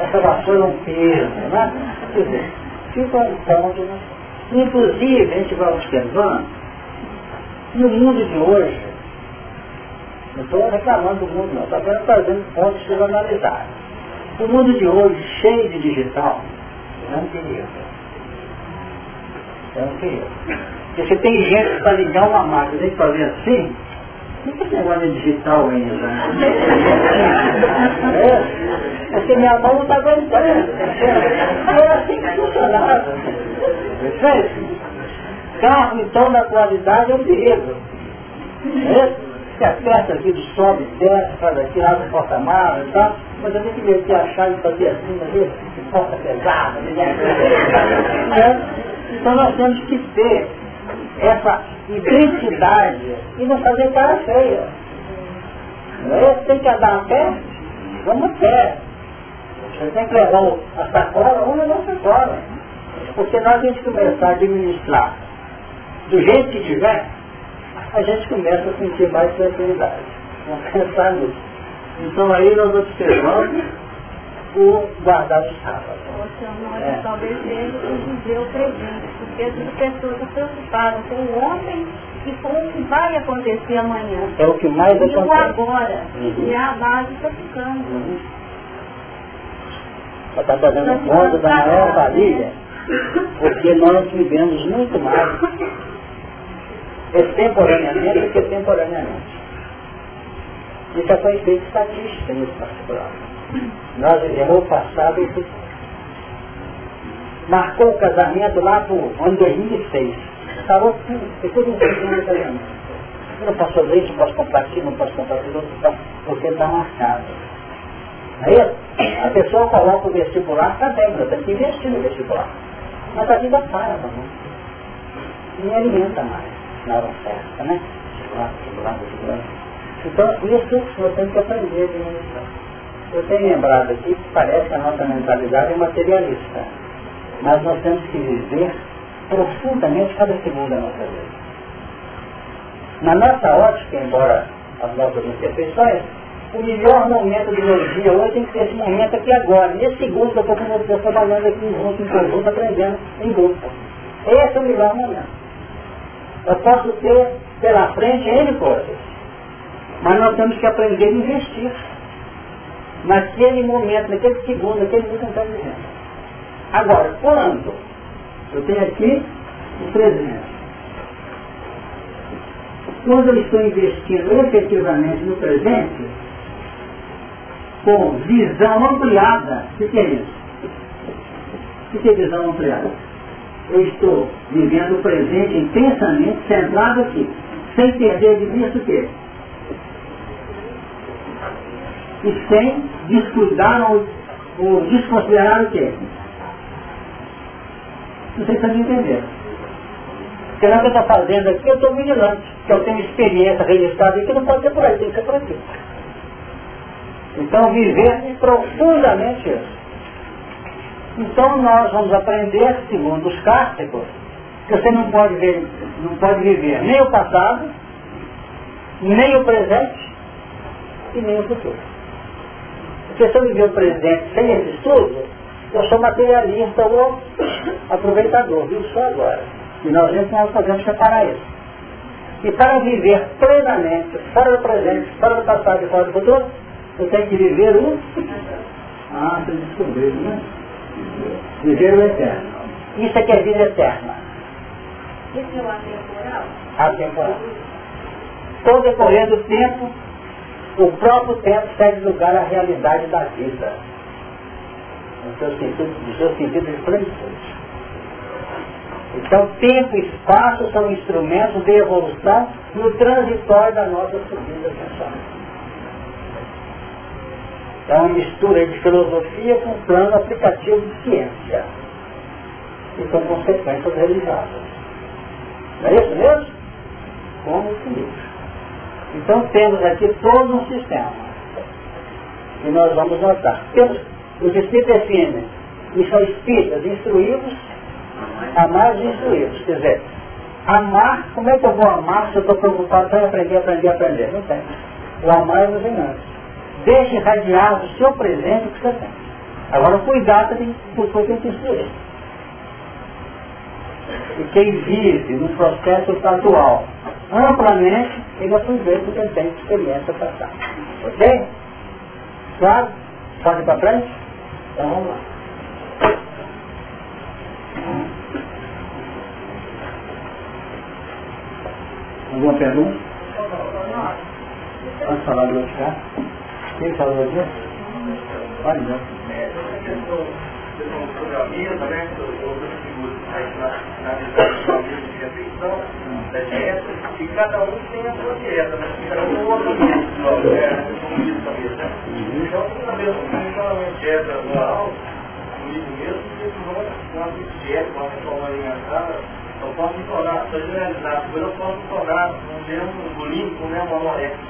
essa vassoura é um peso, né? Quer dizer, fica um ponto, né? Inclusive, a gente vai observando, no mundo de hoje, não estou reclamando do mundo não, estou apenas fazendo pontos para analisar. O mundo de hoje, cheio de digital, é um perigo. É um perigo. Porque você tem gente para ligar uma máquina, tem que fazer assim, não tem negócio digital ainda. Né? É, porque minha mão não está aguentando. É assim que funcionava. Carro, então, da qualidade é um perigo. É? Se aperta aqui, sobe, desce, faz aqui, abre o porta-malas e tal, mas eu tenho que meter a chave para fazer assim, ali, porta pesada, né? Então nós temos que ter essa identidade e não fazer cara feia. Não é? Tem que andar a pé? Vamos a pé. Você tem que levar a sacola, ou não sacola. Porque nós temos que começar a administrar do jeito que tiver, a gente começa a sentir mais tranquilidade. Vamos pensar nisso. Então aí nós observamos o guardar o sábado. Nós é. talvez devemos viver o presente, porque as pessoas estão preocupadas com o ontem e com o que vai acontecer amanhã. É o que mais e acontece. o agora. Uhum. E a base está ficando. Uhum. Está fazendo conta da maior valia, porque nós vivemos muito mais extemporaneamente do que temporaneamente. Isso é foi feito estatística nesse particular. Nós vivemos o passado e o futuro. Marcou o casamento lá para o ano 2006. Falou tudo, ficou tempo no casamento. Eu não posso fazer isso, não posso comprar aqui, não posso comprar aquilo, porque está marcado. Aí a pessoa coloca o vestibular, está bem, mas tem que investir no vestibular. Mas a vida para, tá Não alimenta mais na hora certa, né? Vestibular, vestibular, vestibular. Então, isso nós temos que aprender de administrar. Eu tenho lembrado aqui que parece que a nossa mentalidade é materialista. Mas nós temos que viver profundamente cada segundo da nossa vida. Na nossa ótica, embora as nossas imperfeições, o melhor momento do meu dia hoje tem que ser esse momento aqui agora. Nesse segundo que eu estou com você trabalhando aqui junto, em conjunto, aprendendo em grupo. Esse é o melhor momento. Eu posso ter pela frente N coisas. Mas nós temos que aprender a investir naquele momento, naquele segundo, naquele momento que está vivendo. Agora, quando eu tenho aqui o presente, quando eu estou investindo efetivamente no presente, com visão ampliada, o que é isso? O que é visão ampliada? Eu estou vivendo o presente intensamente, centrado aqui, sem perder de vista o quê? E sem descuidar ou, ou desconsiderar o quê? Não sei se vocês entenderam. Porque é que eu estou fazendo aqui, eu estou vigilante, que eu tenho experiência registrada aqui, não pode ser por aí, tem que ser por aqui. Então viver profundamente isso. Então nós vamos aprender, segundo os cárticos, que você não pode, ver, não pode viver nem o passado, nem o presente e nem o futuro. Porque se eu viver o presente sem esse estudo, eu sou materialista ou aproveitador, viu só agora. E nós gente nós podemos separar isso. E para viver plenamente, fora do presente, fora do passado e fora do futuro, eu tenho que viver o... Ah, você descobriu, né? Viver o eterno. Isso é que é vida eterna. Isso é o atemporal? Atemporal. Com o decorrer do tempo, o próprio tempo cede lugar à realidade da vida. No seu sentido, no seu sentido de plenitude. Então, tempo e espaço são instrumentos de evolução no transitório da nossa subida sensual. É uma mistura de filosofia com plano aplicativo de ciência. E com consequências religiosas. Não é isso mesmo? Como equilíbrio. Então temos aqui todo um sistema. E nós vamos notar. Temos, os espíritos definem, e são espíritas instruídos, amados e instruídos. Quer dizer, amar, como é que eu vou amar se eu estou preocupado em aprender, aprender, aprender? Não tem. O amar é antes. Deixe irradiar o seu presente que você tem. Agora cuidado com o que te instruir. E quem vive no processo atual amplamente, ele aproveita o que ele tem de experiência passada. Ok? Claro? Pode ir para frente? Então vamos lá. Alguma pergunta? Vamos falar do outro cara? Quem falou do outro? Pode não. E cada um tem a sua dieta, né? Cada um tem uma família, né? Então, na mesma, uma dieta anual, comigo mesmo, e uma dieta, uma forma alimentar, posso me tornar, para generalizar, depois eu posso tornar um mesmo bulímico, né, uma anoréxico.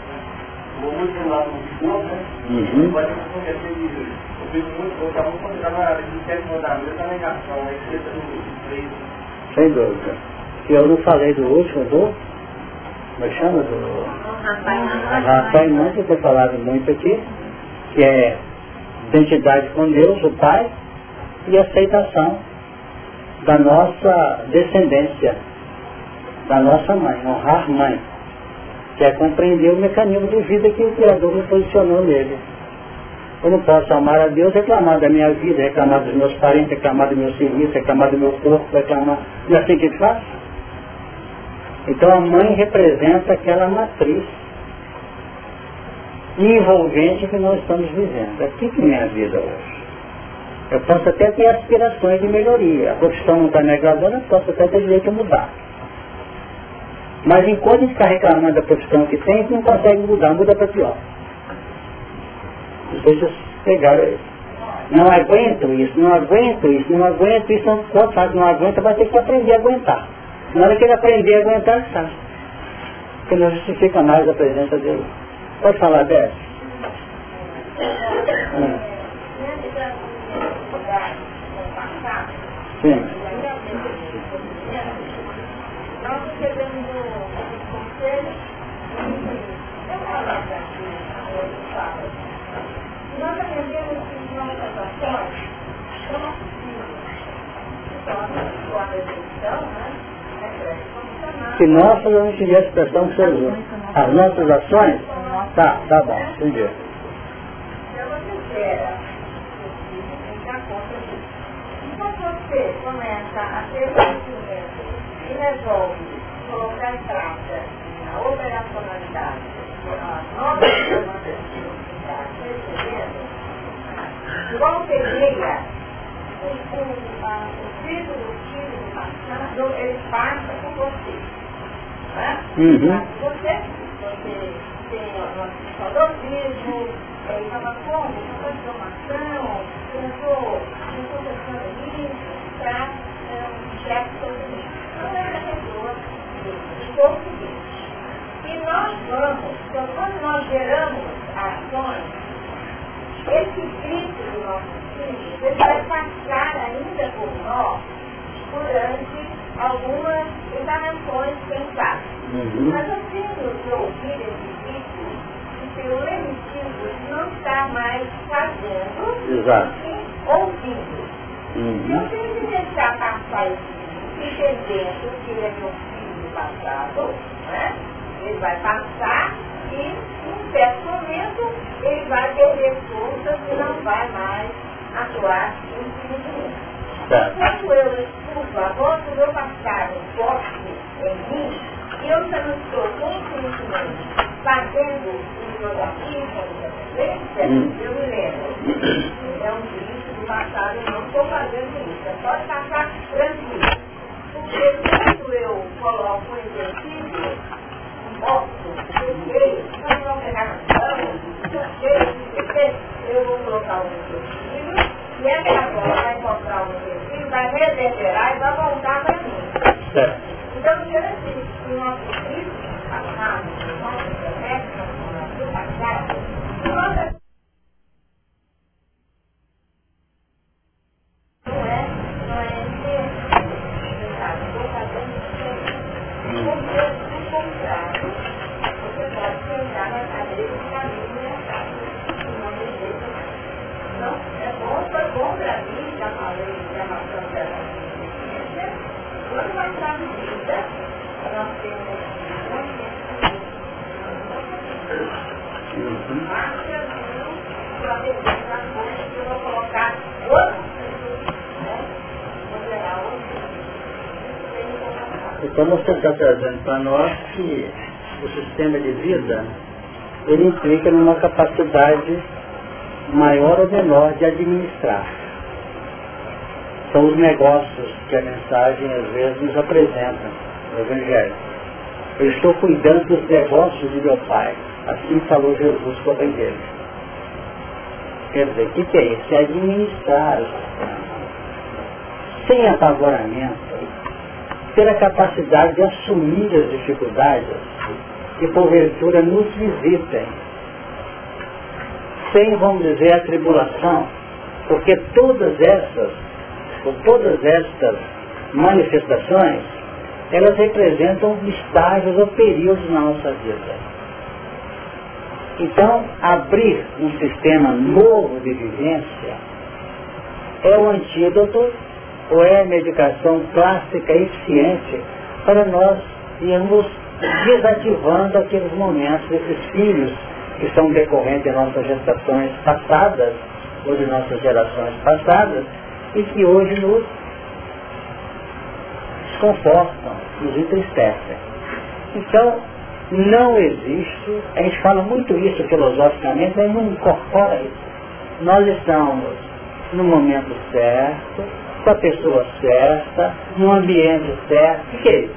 Vou muito do lado do né? Uhum. Pode acontecer de, eu vejo muito, eu estava muito na área de sete mandamentos, a negação, freio. Sem dúvida. E eu não falei do último, do? Como é que chama? Do... Rafael Manso, tem falado muito aqui, que é identidade com Deus, o Pai, e aceitação da nossa descendência, da nossa mãe, honrar mãe, que é compreender o mecanismo de vida que o Criador me posicionou nele. Eu não posso amar a Deus, reclamar da minha vida, reclamar dos meus parentes, reclamar do meu serviço, reclamar do meu corpo, reclamar. É assim que faz? Então a mãe representa aquela matriz envolvente que nós estamos vivendo. É aqui que é minha vida hoje. Eu posso até ter aspirações de melhoria. A profissão não está me agradando, eu posso até ter direito a mudar. Mas enquanto está reclamando da profissão que tem, não consegue mudar, muda para pior. Vocês pegaram isso. Não aguento isso, não aguento isso, não aguento isso, não que não aguenta, vai ter que aprender a aguentar. Na hora que ele aprender a aguentar, está. Porque não justifica mais a presença dele. Pode falar dessa? Hum. Sim. Nós recebemos um conselho eu Se nós não tiver expressão que você usou. As nossas ações? Tá, tá bom, entendi. Então você a a a o, o filho do filho ele passa com você. Né? Uhum. Você, você tem saudosismo, ele estava como? Estava informação, eu estou pensando nisso, para um chefe sobre Não é a pessoa de o. E nós vamos, então quando nós geramos ações, esse espírito do nosso ele vai passar ainda por nós durante algumas encarnações pensadas. Uhum. Mas eu tenho que ouvir esse espírito que pelo emitido não está mais fazendo, Exato. ouvindo. Uhum. Não tem que deixar passar isso, entendendo que ele é meu filho do passado, né? Ele vai passar e, em certo momento, ele vai perder forças e não vai mais atuar infinitamente. Tá. Quando eu estudo a voz do meu passado forte em mim, eu já não estou infinitamente fazendo monografia com frequência, hum. eu me lembro. É um vício do passado, eu não estou fazendo isso. Pode passar tranquilo. Porque quando eu coloco um exercício, mostro, cheguei, para não pegar na mão, cheguei, eu vou colocar o exercício e essa bola vai encontrar o exercício, vai reverberar e vai voltar para mim. Certo. Então, eu preciso que o nosso Cristo, passado, o nosso semestre, o nosso passado, o nosso não é, não é ser, sabe, estou fazendo diferente. Porque, o contrário, você pode sentar na cadeira e caminho e achar que não tem jeito. Não, é bom, foi bom para mim, já falei, já marcamos essa experiência. Quando nós estamos em vida, nós temos marcha, não, para ter essa coisa que eu vou colocar outro Então você está trazendo para nós que o sistema de vida, ele implica numa capacidade maior ou menor de administrar. São os negócios que a mensagem às vezes nos apresenta no Evangelho. Eu estou cuidando dos negócios de meu Pai. Assim falou Jesus com a dele. Quer dizer, o que, é isso? É administrar o sistema. Sem apavoramento, ter a capacidade de assumir as dificuldades que porventura nos visitem, sem, vamos dizer, a tribulação, porque todas essas, ou todas estas manifestações, elas representam estágios ou períodos na nossa vida. Então, abrir um sistema novo de vivência é o antídoto ou é a medicação clássica eficiente para nós irmos desativando aqueles momentos, esses filhos que são decorrentes de nossas gestações passadas ou de nossas gerações passadas e que hoje nos desconfortam, nos entristecem. Então, não existe, a gente fala muito isso filosoficamente, mas não incorpora isso. Nós estamos no momento certo, com a pessoa certa, no ambiente certo. O que é?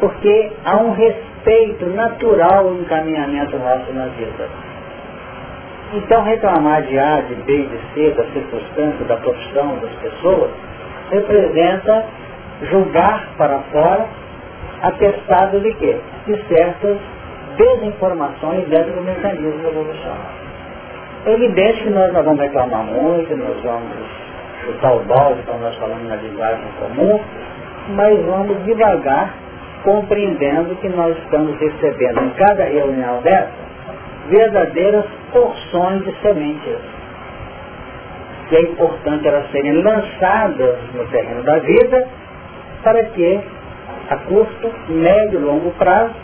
Porque há um respeito natural no encaminhamento nosso na vida. Então reclamar de A, de B, de C, da circunstância, da profissão, das pessoas, representa julgar para fora atestado de quê? De certas desinformações dentro do mecanismo evolucionário. É evidente que nós não vamos reclamar muito, nós vamos o balde, como nós falamos na linguagem comum, mas vamos devagar compreendendo que nós estamos recebendo em cada reunião dessa verdadeiras porções de sementes. Que é importante elas serem lançadas no terreno da vida para que a curto, médio e longo prazo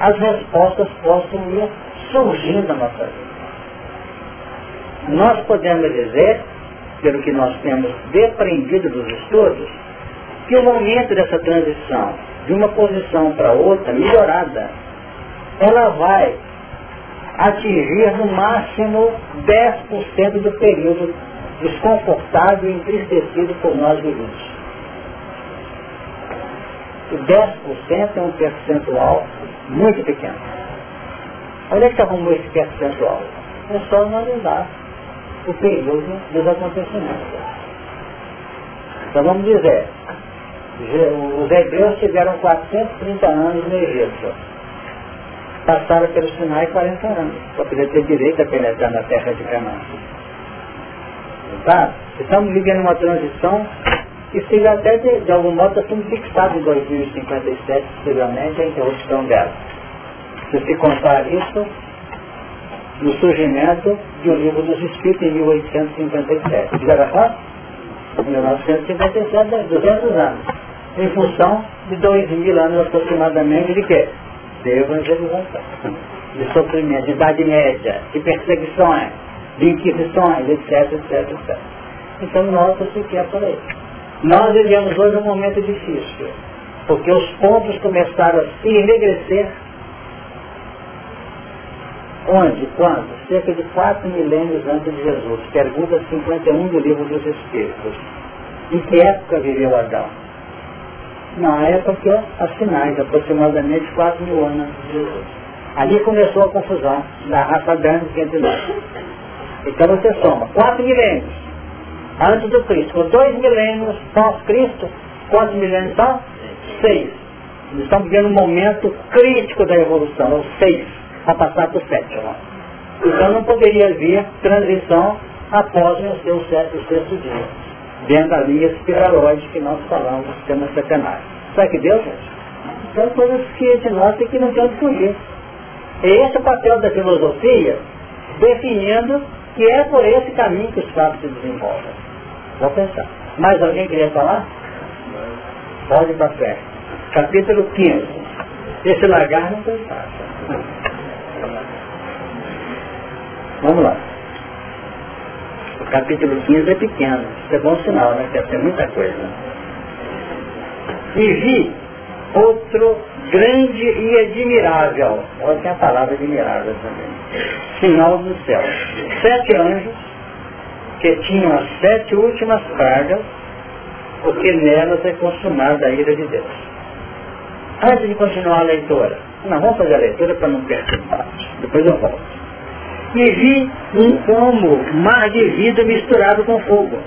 as respostas possam ir surgindo na nossa vida. Nós podemos dizer pelo que nós temos depreendido dos estudos, que o momento dessa transição de uma posição para outra, melhorada, ela vai atingir no máximo 10% do período desconfortável e entristecido por nós vivemos. E 10% é um percentual muito pequeno. Onde é que arrumou esse percentual? É só analisar o período dos acontecimentos. Então vamos dizer, os hebreus tiveram 430 anos no Egito. Passaram pelo Sinai 40 anos, para poder ter direito a penetrar na terra de Canaã. Tá? Estamos vivendo uma transição que seja até de, de algum modo sendo fixado em 2057, possivelmente, a interrupção dela. Se se contar isso, no surgimento do livro dos Espíritos em 1857. Já quanto? 1957, 200 anos. Em função de 2 mil anos aproximadamente de quê? De evangelização. De sofrimento, de idade média, de perseguições, de inquisições, etc, etc, etc. Então nós sequer por aí. Nós vivemos hoje um momento difícil, porque os pontos começaram a se enegrecer Onde? Quando? Cerca de quatro milênios antes de Jesus. Pergunta 51 do livro dos Espíritos. Em que época viveu Adão? Na época, a sinais, aproximadamente 4 mil anos antes de Jesus. Ali começou a confusão da raça adâmica entre nós. Então você soma 4 milênios antes do Cristo, com 2 milênios pós-Cristo, quantos milênios são? 6. Estamos vivendo um momento crítico da evolução, ou 6, para passar para o sétimo. Então não poderia haver transição após o seu sétimo, sexto dia, dentro da linha espiralóide que nós falamos no sistema setenário. Sabe que Deus, gente? São coisas que de nós tem que não tem onde fugir. E esse é o papel da filosofia, definindo que é por esse caminho que os fatos se desenvolvem. Vou pensar. Mais alguém queria falar? Pode para frente. Capítulo 15. Esse lagar não foi fácil. Vamos lá. O capítulo 15 é pequeno. Isso é bom sinal, né? Deve ter muita coisa. E vi outro grande e admirável. Olha que a palavra admirável também. Sinal do céu. Sete anjos que tinham as sete últimas pragas, porque nelas é consumada a ira de Deus. Antes de continuar a leitura, não, vamos fazer a leitura para não perturbar. Depois eu volto. E vi um como mar de vida misturado com fogo.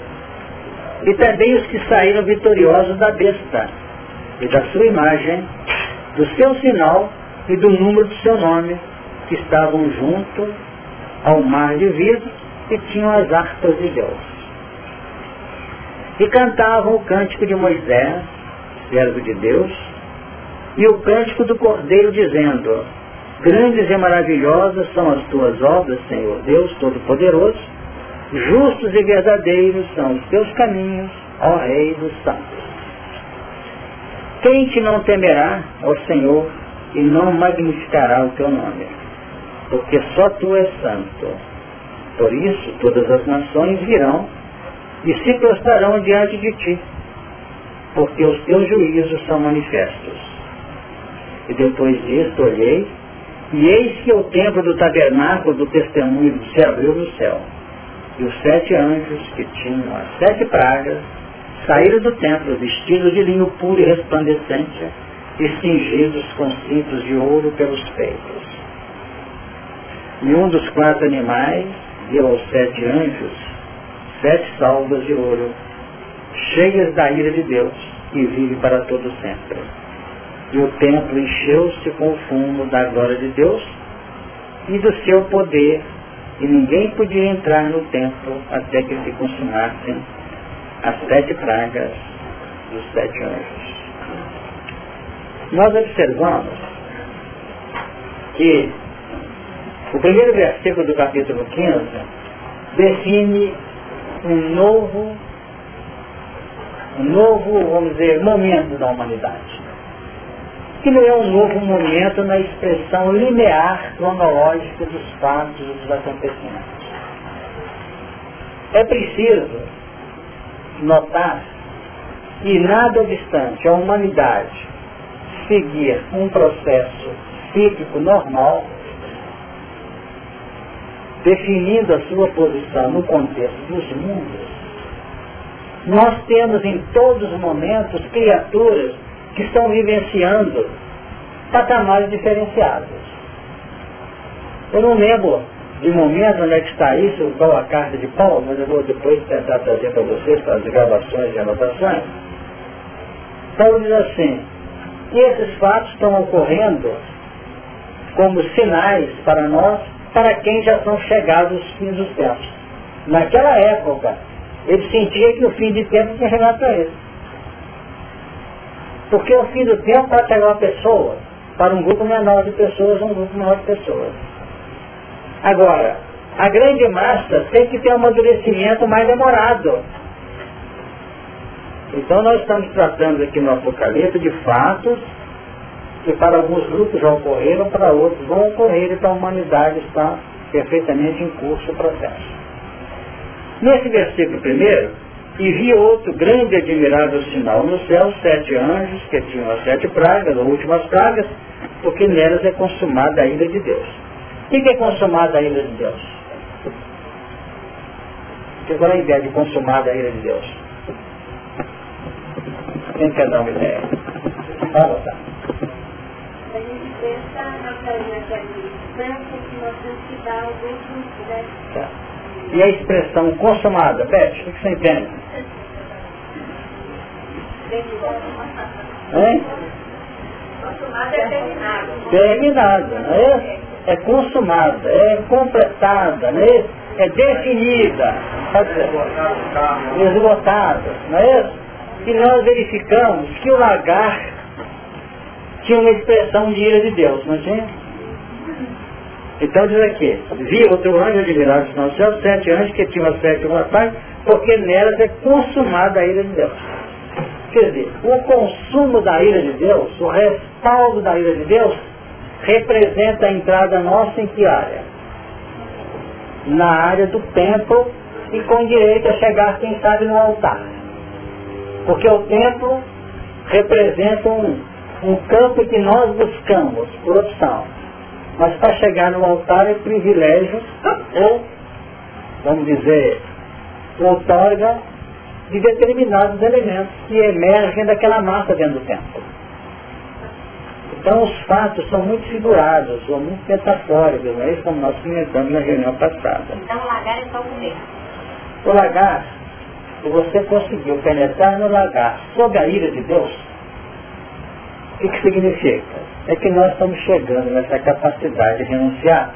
E também os que saíram vitoriosos da besta e da sua imagem, do seu sinal e do número do seu nome, que estavam junto ao mar de vidro e tinham as harpas de Deus. E cantavam o cântico de Moisés, servo de Deus, e o cântico do Cordeiro, dizendo, Grandes e maravilhosas são as tuas obras, Senhor Deus Todo-Poderoso, justos e verdadeiros são os teus caminhos, ó Rei dos Santos. Quem te não temerá, ó Senhor, e não magnificará o teu nome? Porque só tu és santo. Por isso todas as nações virão e se prostrarão diante de ti, porque os teus juízos são manifestos. E depois disto olhei, e eis que o templo do tabernáculo do testemunho se abriu no céu. E os sete anjos que tinham as sete pragas saíram do templo vestidos de linho puro e resplandecente e cingidos com cintos de ouro pelos peitos. E um dos quatro animais deu aos sete anjos sete salvas de ouro, cheias da ira de Deus, e vive para todo sempre. E o templo encheu-se com o fumo da glória de Deus e do seu poder, e ninguém podia entrar no templo até que se consumassem as sete pragas dos sete anjos. Nós observamos que o primeiro versículo do capítulo 15 define um novo, um novo, vamos dizer, momento da humanidade. Que não é um novo momento na expressão linear, cronológica dos fatos e dos acontecimentos. É preciso notar que, nada obstante a humanidade seguir um processo cíclico normal, definindo a sua posição no contexto dos mundos, nós temos em todos os momentos criaturas que estão vivenciando patamares diferenciados. Eu não lembro de momento onde é que está isso, igual a carta de Paulo, mas eu vou depois tentar trazer para vocês, para as gravações e anotações. Paulo diz assim, e esses fatos estão ocorrendo como sinais para nós, para quem já são chegados os fins dos tempos. Naquela época, ele sentia que o fim de tempo tinha chegado para ele. Porque o fim do tempo pode chegar uma pessoa, para um grupo menor de pessoas, um grupo menor de pessoas. Agora, a grande massa tem que ter um amadurecimento mais demorado. Então nós estamos tratando aqui no Apocalipse de fatos que para alguns grupos já ocorreram, para outros vão ocorrer, então a humanidade está perfeitamente em curso o processo. Nesse versículo primeiro, e vi outro grande e admirável sinal no céu, sete anjos que tinham as sete pragas, as últimas pragas, porque nelas é consumada a ira de Deus. que é consumada a ira de Deus? Qual é a ideia de consumada a ira de Deus? Quem quer dar uma ideia? Vamos lá. A gente pensa naquela instância que nós temos que dar ao último né? Tá. E a expressão consumada, Beth, o que você entende? Hein? Consumada é terminada. Terminada, não é? É consumada, é completada, não é? É definida, esgotada, não é? E nós verificamos que o lagar tinha uma expressão de ira de Deus, não tinha? Então diz aqui, vi outro anjo admirado no céu, sete anjos que tinham as sete mortais, porque nelas é consumada a ira de Deus. Quer dizer, o consumo da ira de Deus, o respaldo da ira de Deus, representa a entrada nossa em que área? Na área do templo e com direito a chegar, quem sabe, no altar. Porque o templo representa um, um campo que nós buscamos por opção. Mas para chegar no altar é privilégio ou, vamos dizer, outorga de determinados elementos que emergem daquela massa dentro do templo. Então os fatos são muito figurados, são muito metafóricos, não é isso como nós comentamos na reunião passada. Então o lagar é só o comer. O lagar, se você conseguiu penetrar no lagar sob a ira de Deus, o que, que significa? É que nós estamos chegando nessa capacidade de renunciar.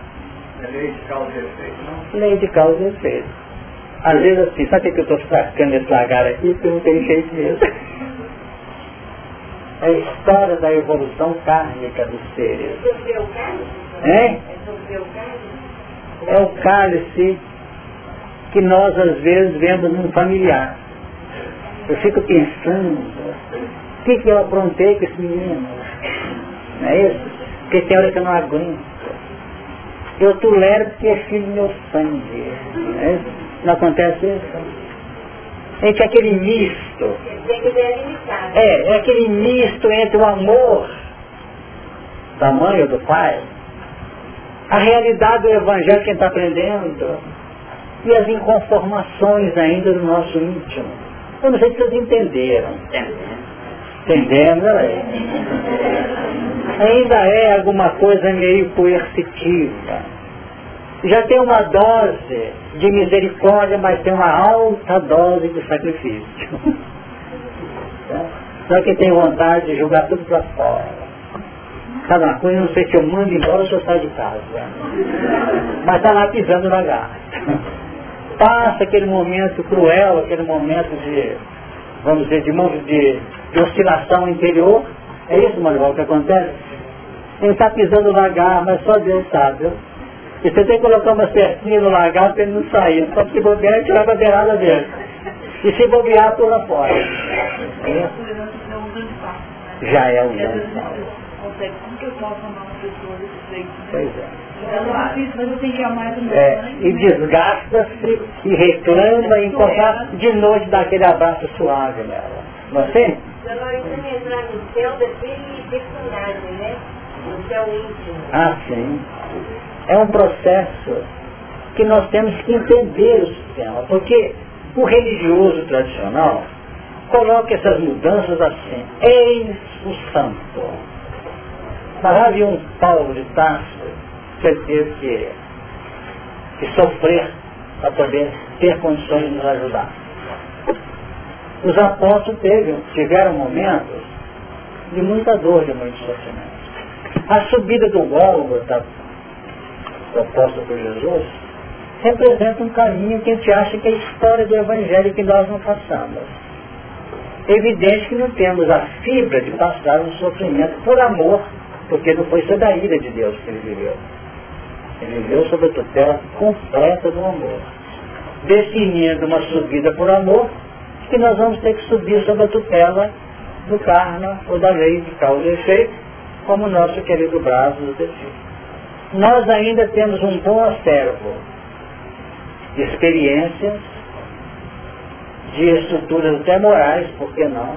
É lei de causa e efeito, não? Lei de causa e efeito. Às vezes assim, sabe o que eu estou sacando esse lagar aqui? Porque não tem jeito mesmo. É a história da evolução kármica dos seres. É cálice? É o cálice que nós às vezes vemos num familiar. Eu fico pensando, o que, que eu aprontei com esse menino? Não é isso? Porque tem hora que eu não aguento. Eu tolero porque é filho do meu sangue. Não, é isso? não acontece isso? Entre aquele misto. É, é aquele misto entre o amor da mãe ou do pai, a realidade do evangelho que a gente está aprendendo e as inconformações ainda do nosso íntimo. Eu não sei se vocês entenderam. Entendendo, né? Ainda é alguma coisa meio coercitiva. Já tem uma dose de misericórdia, mas tem uma alta dose de sacrifício. Só que tem vontade de jogar tudo para fora. Sabe uma coisa, não sei se eu mando embora ou se eu saio de casa. Mas está lá pisando na garra. Passa aquele momento cruel, aquele momento de, vamos dizer, de, de, de oscilação interior. É isso, Manuel, que acontece? Ele está pisando na garra, mas só Deus sabe. E você tem que colocar uma certinha no lagar para ele não sair. Só se bobear, tirar a beirada dele. E se bobear, pula fora. É. Já é um grande passo. Como que eu posso amar uma pessoa desse jeito? Pois é. É, e desgasta-se e reclama e encontrar de noite dá aquele abraço suave nela. Não é assim? Ah, sim. É um processo que nós temos que entender o sistema, porque o religioso tradicional coloca essas mudanças assim, eis o santo. Mas havia um Paulo de Tarso ele teve que, que sofrer para poder ter condições de nos ajudar. Os apóstolos teve, tiveram momentos de muita dor, de muito sofrimento. A subida do Gólgota, proposta por Jesus, representa um caminho que a gente acha que é a história do Evangelho que nós não passamos. Evidente que não temos a fibra de passar um sofrimento por amor, porque não foi sob a ira de Deus que ele viveu. Ele viveu sob a tutela completa do amor. Definindo uma subida por amor, que nós vamos ter que subir sob a tutela do karma ou da lei de causa e efeito, como nosso querido Braço nos define. Nós ainda temos um bom acervo de experiências, de estruturas até morais, por que não?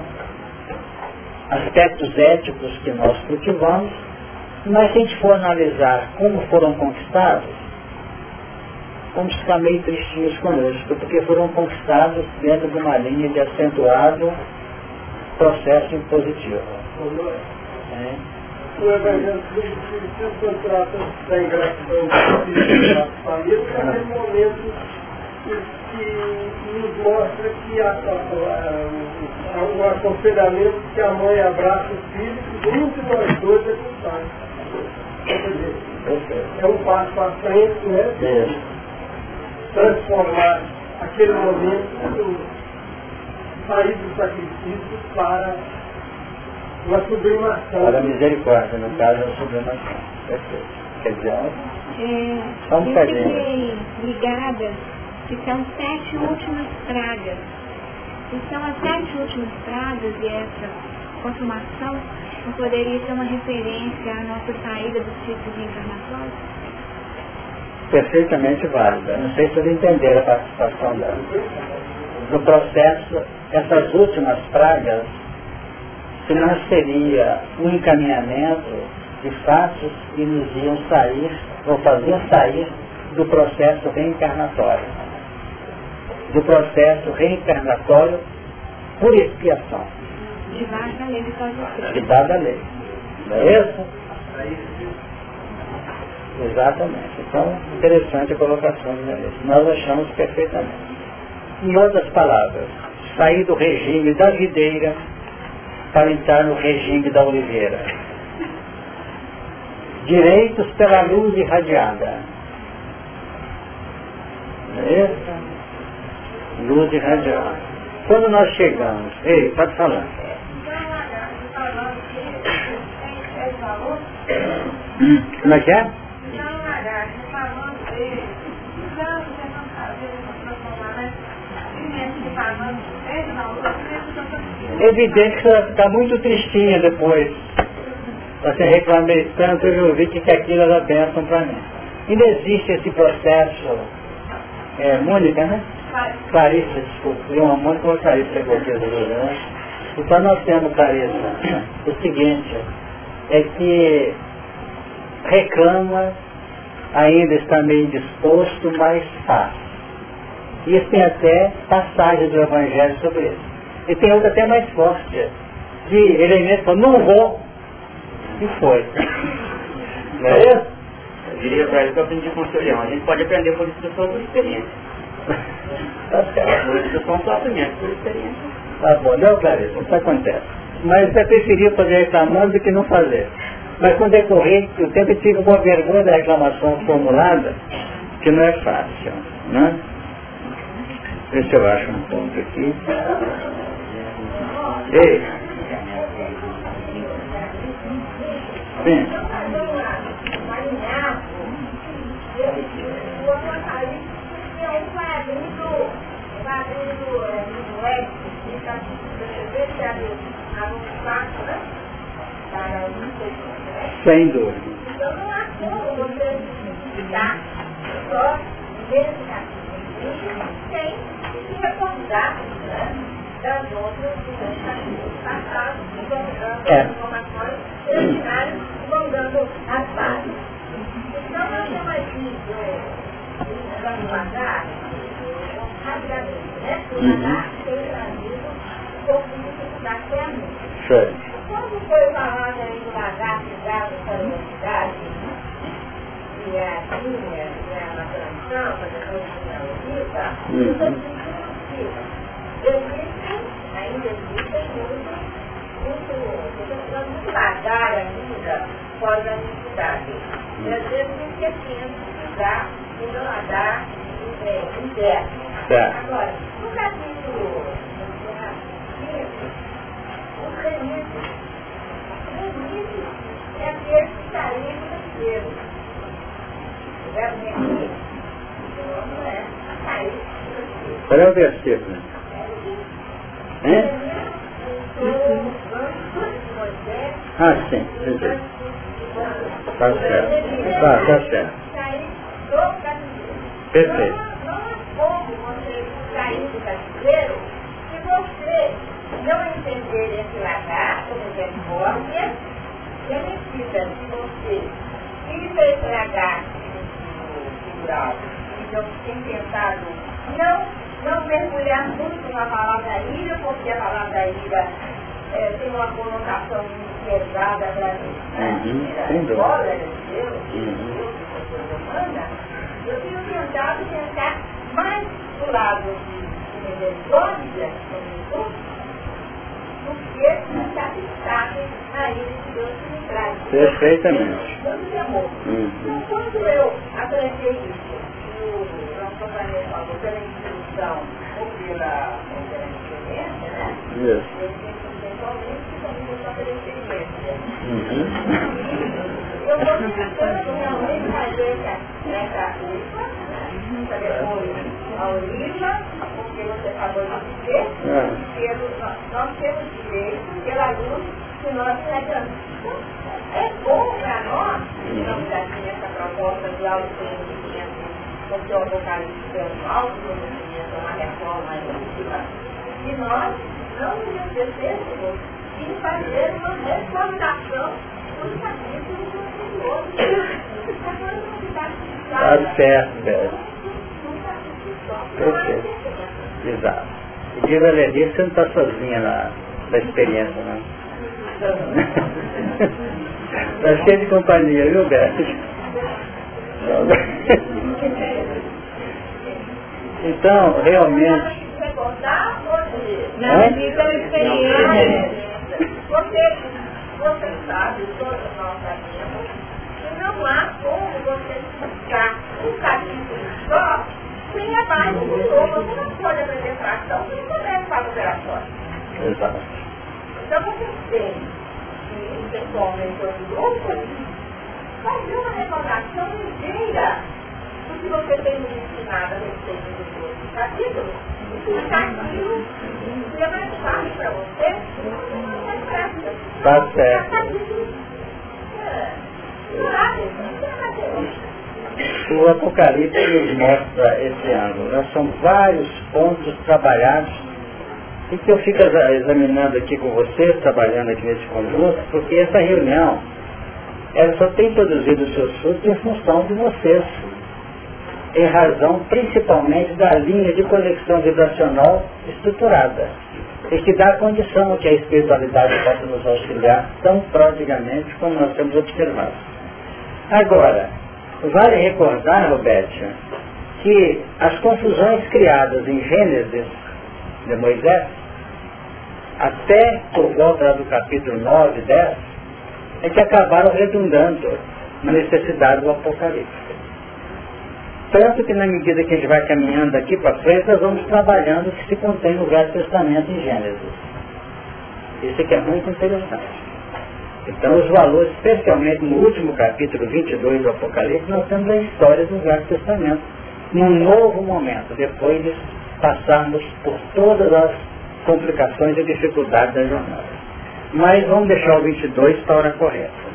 Aspectos éticos que nós cultivamos, Mas se a gente for analisar como foram conquistados, vamos ficar meio tristinhos conosco, porque foram conquistados dentro de uma linha de acentuado processo impositivo. É. O Evangelho quando trata da ingratidão da família, é aquele momento que, nos mostra que há, há, um aconselhamento que a mãe abraça o filho junto nós dois é É um passo à frente, né? Transformar aquele momento, sair do sacrifício para uma sublimação. Para a misericórdia, no caso, a sublimação. Perfeito. Quer dizer, é, Só um eu fiquei ligada que são sete últimas pragas. E são as sete últimas pragas e essa consumação não poderia ser uma referência à nossa saída do ciclo reencarnatório? perfeitamente válida. Não sei se vocês entenderam a participação dela. No processo, essas últimas pragas, se não seria um encaminhamento de fatos que nos iam sair, ou faziam sair do processo reencarnatório. Do processo reencarnatório por expiação, Debaixo da lei de de dada lei. Não é isso? Exatamente. Então, interessante a colocação de Menezes. Nós achamos perfeitamente. Em outras palavras, sair do regime da videira para entrar no regime da oliveira. Direitos pela luz irradiada. É isso? Luz irradiada. Quando nós chegamos, ei, pode falar. Como é que é? Evidente que você vai ficar muito tristinha depois. Você reclamei tanto, eu vi que aquilo era bênção para mim. Ainda existe esse processo, é, Mônica, né? Clarissa, desculpa, vi uma Mônica ou Clarissa pegou aqui as duas, né? Então nós temos, Clarissa, o seguinte, é que reclama, ainda está meio disposto, mas faz. Isso tem até passagem do Evangelho sobre isso. E tem outra até mais forte, que ele mesmo falou, não vou, e foi. Não é isso? Eu diria para ele que eu aprendi com o seu Leão. A gente pode aprender por instrução por experiência. Tá certo. Por instrução só aprende, por experiência. Tá bom, não, Clarissa, isso acontece. Mas é preferível fazer reclamando do que não fazer. Mas com decorrer, o tempo fica com a vergonha da reclamação formulada, que não é fácil. Né? Deixa eu acho um ponto aqui. Ei. Sim. Sem dúvida. Então não há como você ficar só nesse capítulo sem se recordar das outras que vão dando É. informações e vão dando as bases. Então nós temos aqui do Vamos rapidamente, né? Tem pouco de dificuldade para mim. Sei. Quando foi falado aí do lagarto a universidade, e a linha, e a depois de a isso é possível. Existem, ainda existem muito, muito, muito, lagar ainda fora da universidade. E às vezes esquecendo de usar o meu lagar interno. Certo. Agora, no capítulo Qual é o versículo? Hein? Ah, sim. entendi. Tá certo. Tá, tá certo. Perfeito. Não é como você sair do cativeiro se você não entender esse lagarto, como é forte, à medida que você tenta estragar o plural, então tem tentado não, não mergulhar muito na palavra ira, porque a palavra ira é, tem uma conotação muito pesada para mim. Uhum. Glória de Deus, Uhum. Humana, eu tenho tentado pensar mais do lado de misericórdia, como de Deus que me traz. Perfeitamente. Tanto de amor. Uhum. Então, quando eu aprendi isso, o nosso companheiro falou pela instrução ou pela, experiência, né? Eu experiência. Uhum. Eu estou tentando realmente fazer essa, essa essa depois a oliva, porque você acabou de dizer, pelo, nós, temos direito pela luz que nós. Então, é bom para nós, que não já tinha essa proposta de autoconhecimento, porque o Apocalipse é um autoconhecimento, uma reforma íntima, e nós não nos esquecêssemos de fazer uma reformulação dos capítulos não está Tá certo, Beth. Perfeito. Exato. E diz a você não está sozinha na, na experiência, não. Está cheio de companhia, viu, Beto? Então, realmente? Não, diz pela. Você, você sabe, todos nós sabemos, que não há como você explicar um capítulo só sem a base do outro. Você não pode aprender fração sem começa para operações. exato. Então você tem que, pessoalmente ou do grupo, fazer uma recordação ligeira do que você tem me ensinado a respeito dos outros capítulos. Explicar aquilo que é mais fácil para você, não mais prática. Tá certo. É. O Apocalipse nos mostra esse ângulo. Né? São vários pontos trabalhados e que eu fico exa- examinando aqui com vocês, trabalhando aqui nesse conjunto, porque essa reunião, ela só tem produzido seus frutos em função de vocês, em razão principalmente da linha de conexão vibracional estruturada, e que dá condição que a espiritualidade possa nos auxiliar tão prodigamente como nós temos observado. Agora, vale recordar, Roberto, que as confusões criadas em Gênesis de Moisés, até por volta do capítulo 9, 10, é que acabaram redundando na necessidade do Apocalipse. Tanto que na medida que a gente vai caminhando aqui para frente, nós vamos trabalhando o que se contém no Velho Testamento em Gênesis. Isso aqui é muito interessante. Então os valores, especialmente no último capítulo 22 do Apocalipse, nós temos a história do Velho Testamento, num novo momento, depois de passarmos por todas as complicações e dificuldades da jornada. Mas vamos deixar o 22 para a hora correta.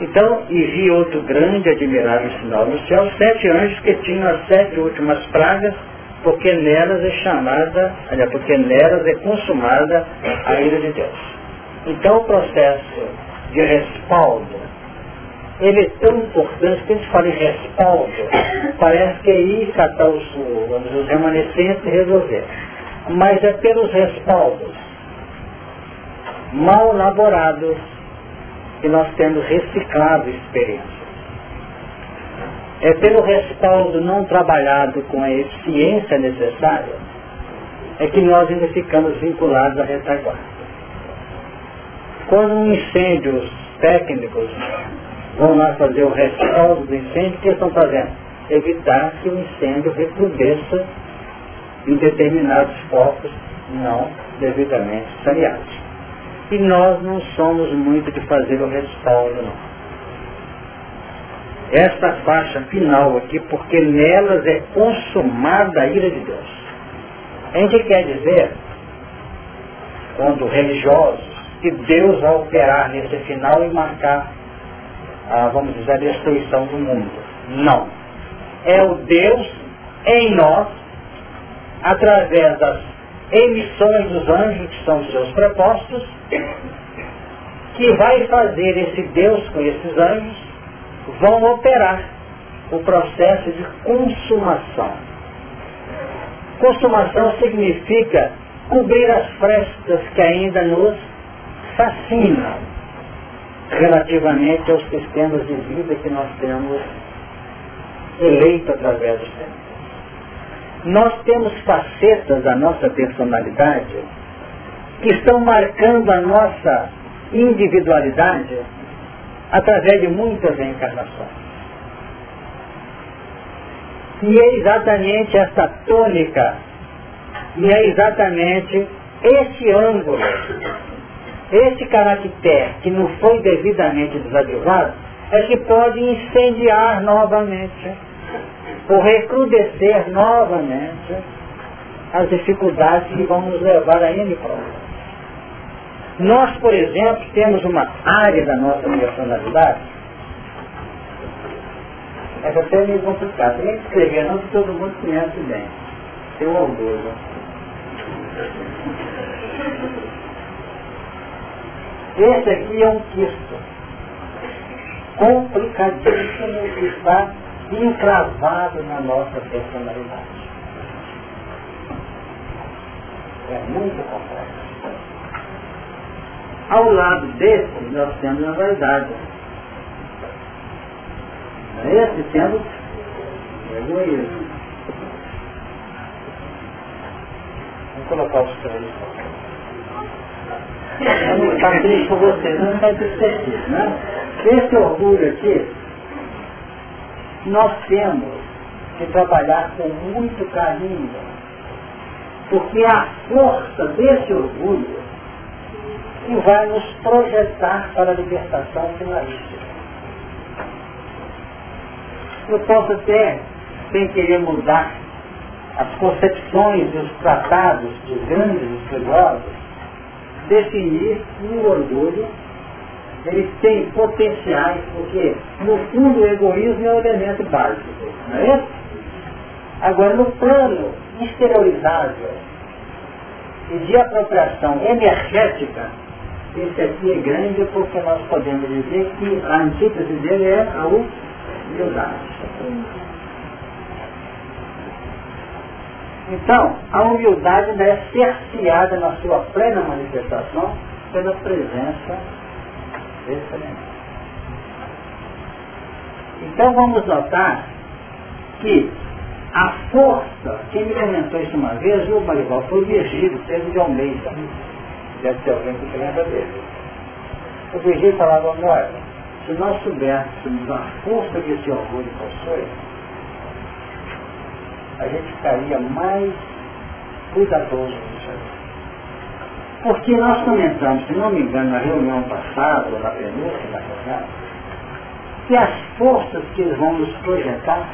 Então, e vi outro grande admirável sinal no céu, sete anjos que tinham as sete últimas pragas, porque nelas é chamada, aliás, porque nelas é consumada a ira de Deus. Então o processo de respaldo, ele é tão importante que a gente fala em respaldo, parece que é ir catar os, os remanescentes e resolver. Mas é pelos respaldos mal elaborados que nós temos reciclado experiências. É pelo respaldo não trabalhado com a eficiência necessária é que nós ainda ficamos vinculados à retaguarda. Quando um incêndio, os técnicos vão lá fazer o respaldo do incêndio, o que estão fazendo? Evitar que o incêndio recrudesça em determinados focos não devidamente saneados. E nós não somos muito de fazer o respaldo, não. Esta faixa final aqui, porque nelas é consumada a ira de Deus. A gente quer dizer, quando religiosos, que Deus vai operar nesse final e marcar, a, vamos dizer, a destruição do mundo. Não. É o Deus em nós, através das emissões dos anjos, que são os seus prepostos, que vai fazer esse Deus com esses anjos, vão operar o processo de consumação. Consumação significa cobrir as frestas que ainda nos fascinam relativamente aos sistemas de vida que nós temos eleito através dos tempos. Nós temos facetas da nossa personalidade que estão marcando a nossa individualidade através de muitas reencarnações. E é exatamente essa tônica, e é exatamente esse ângulo, esse caractere que não foi devidamente desativado, é que pode incendiar novamente, ou recrudescer novamente as dificuldades que vão nos levar a N problemas. Nós, por exemplo, temos uma área da nossa personalidade, essa até é meio complicada. Que escrever não que todo mundo conhece bem. Um orgulho. Esse aqui é um quisto complicadíssimo que está encravado na nossa personalidade. É muito complexo. Ao lado desse, nós temos a vaidade. Esse tendo egoísmo. Vamos colocar os três. Ficar triste por vocês, não vai ter né? Esse orgulho aqui, nós temos que trabalhar com muito carinho, porque a força desse orgulho que vai nos projetar para a libertação finalista. Eu posso até, sem querer mudar as concepções dos tratados dos grandes estudiosos, definir o orgulho ele tem potenciais, porque no fundo o egoísmo é o elemento básico, não é? Agora no plano exteriorizável e de apropriação energética, esse aqui é grande porque nós podemos dizer que a antítese dele é a humildade. Então, a humildade ainda é cerceada na sua plena manifestação pela presença elemento. Então vamos notar que a força, quem me comentou isso uma vez, o Marival, foi o Virgílio, Pedro de Almeida. Deve ter alguém que lembra dele. O Virgílio falava, olha, se nós soubéssemos a força que esse orgulho possui, a gente ficaria mais cuidadoso disso aí. Porque nós comentamos, se não me engano, na reunião passada, ou na penúltima reunião, que as forças que eles vão nos projetar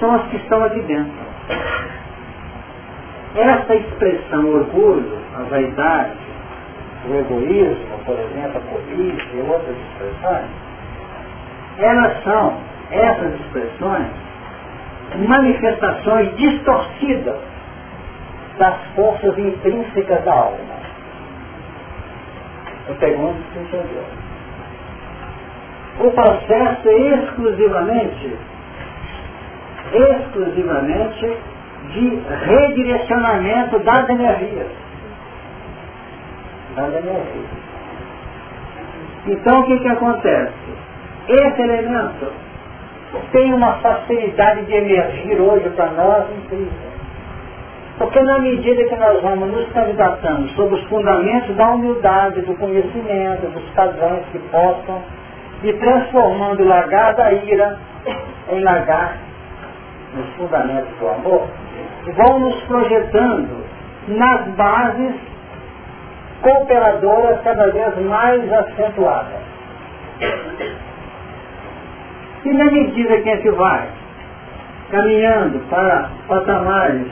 são as que estão aqui dentro. Essa expressão orgulho, a vaidade, o egoísmo, por exemplo, a cobiça e outras expressões, elas são, essas expressões, manifestações distorcidas das forças intrínsecas da alma. Eu pergunto se entendeu. O processo é exclusivamente, exclusivamente de redirecionamento das energias da energia. Então o que, que acontece? Esse elemento tem uma facilidade de emergir hoje para nós incrível. Porque na medida que nós vamos nos candidatando sobre os fundamentos da humildade, do conhecimento, dos padrões que possam, e transformando o lagar da ira em lagar nos fundamentos do amor, vão nos projetando nas bases cooperadoras cada vez mais acentuadas. E na medida que a gente vai caminhando para patamares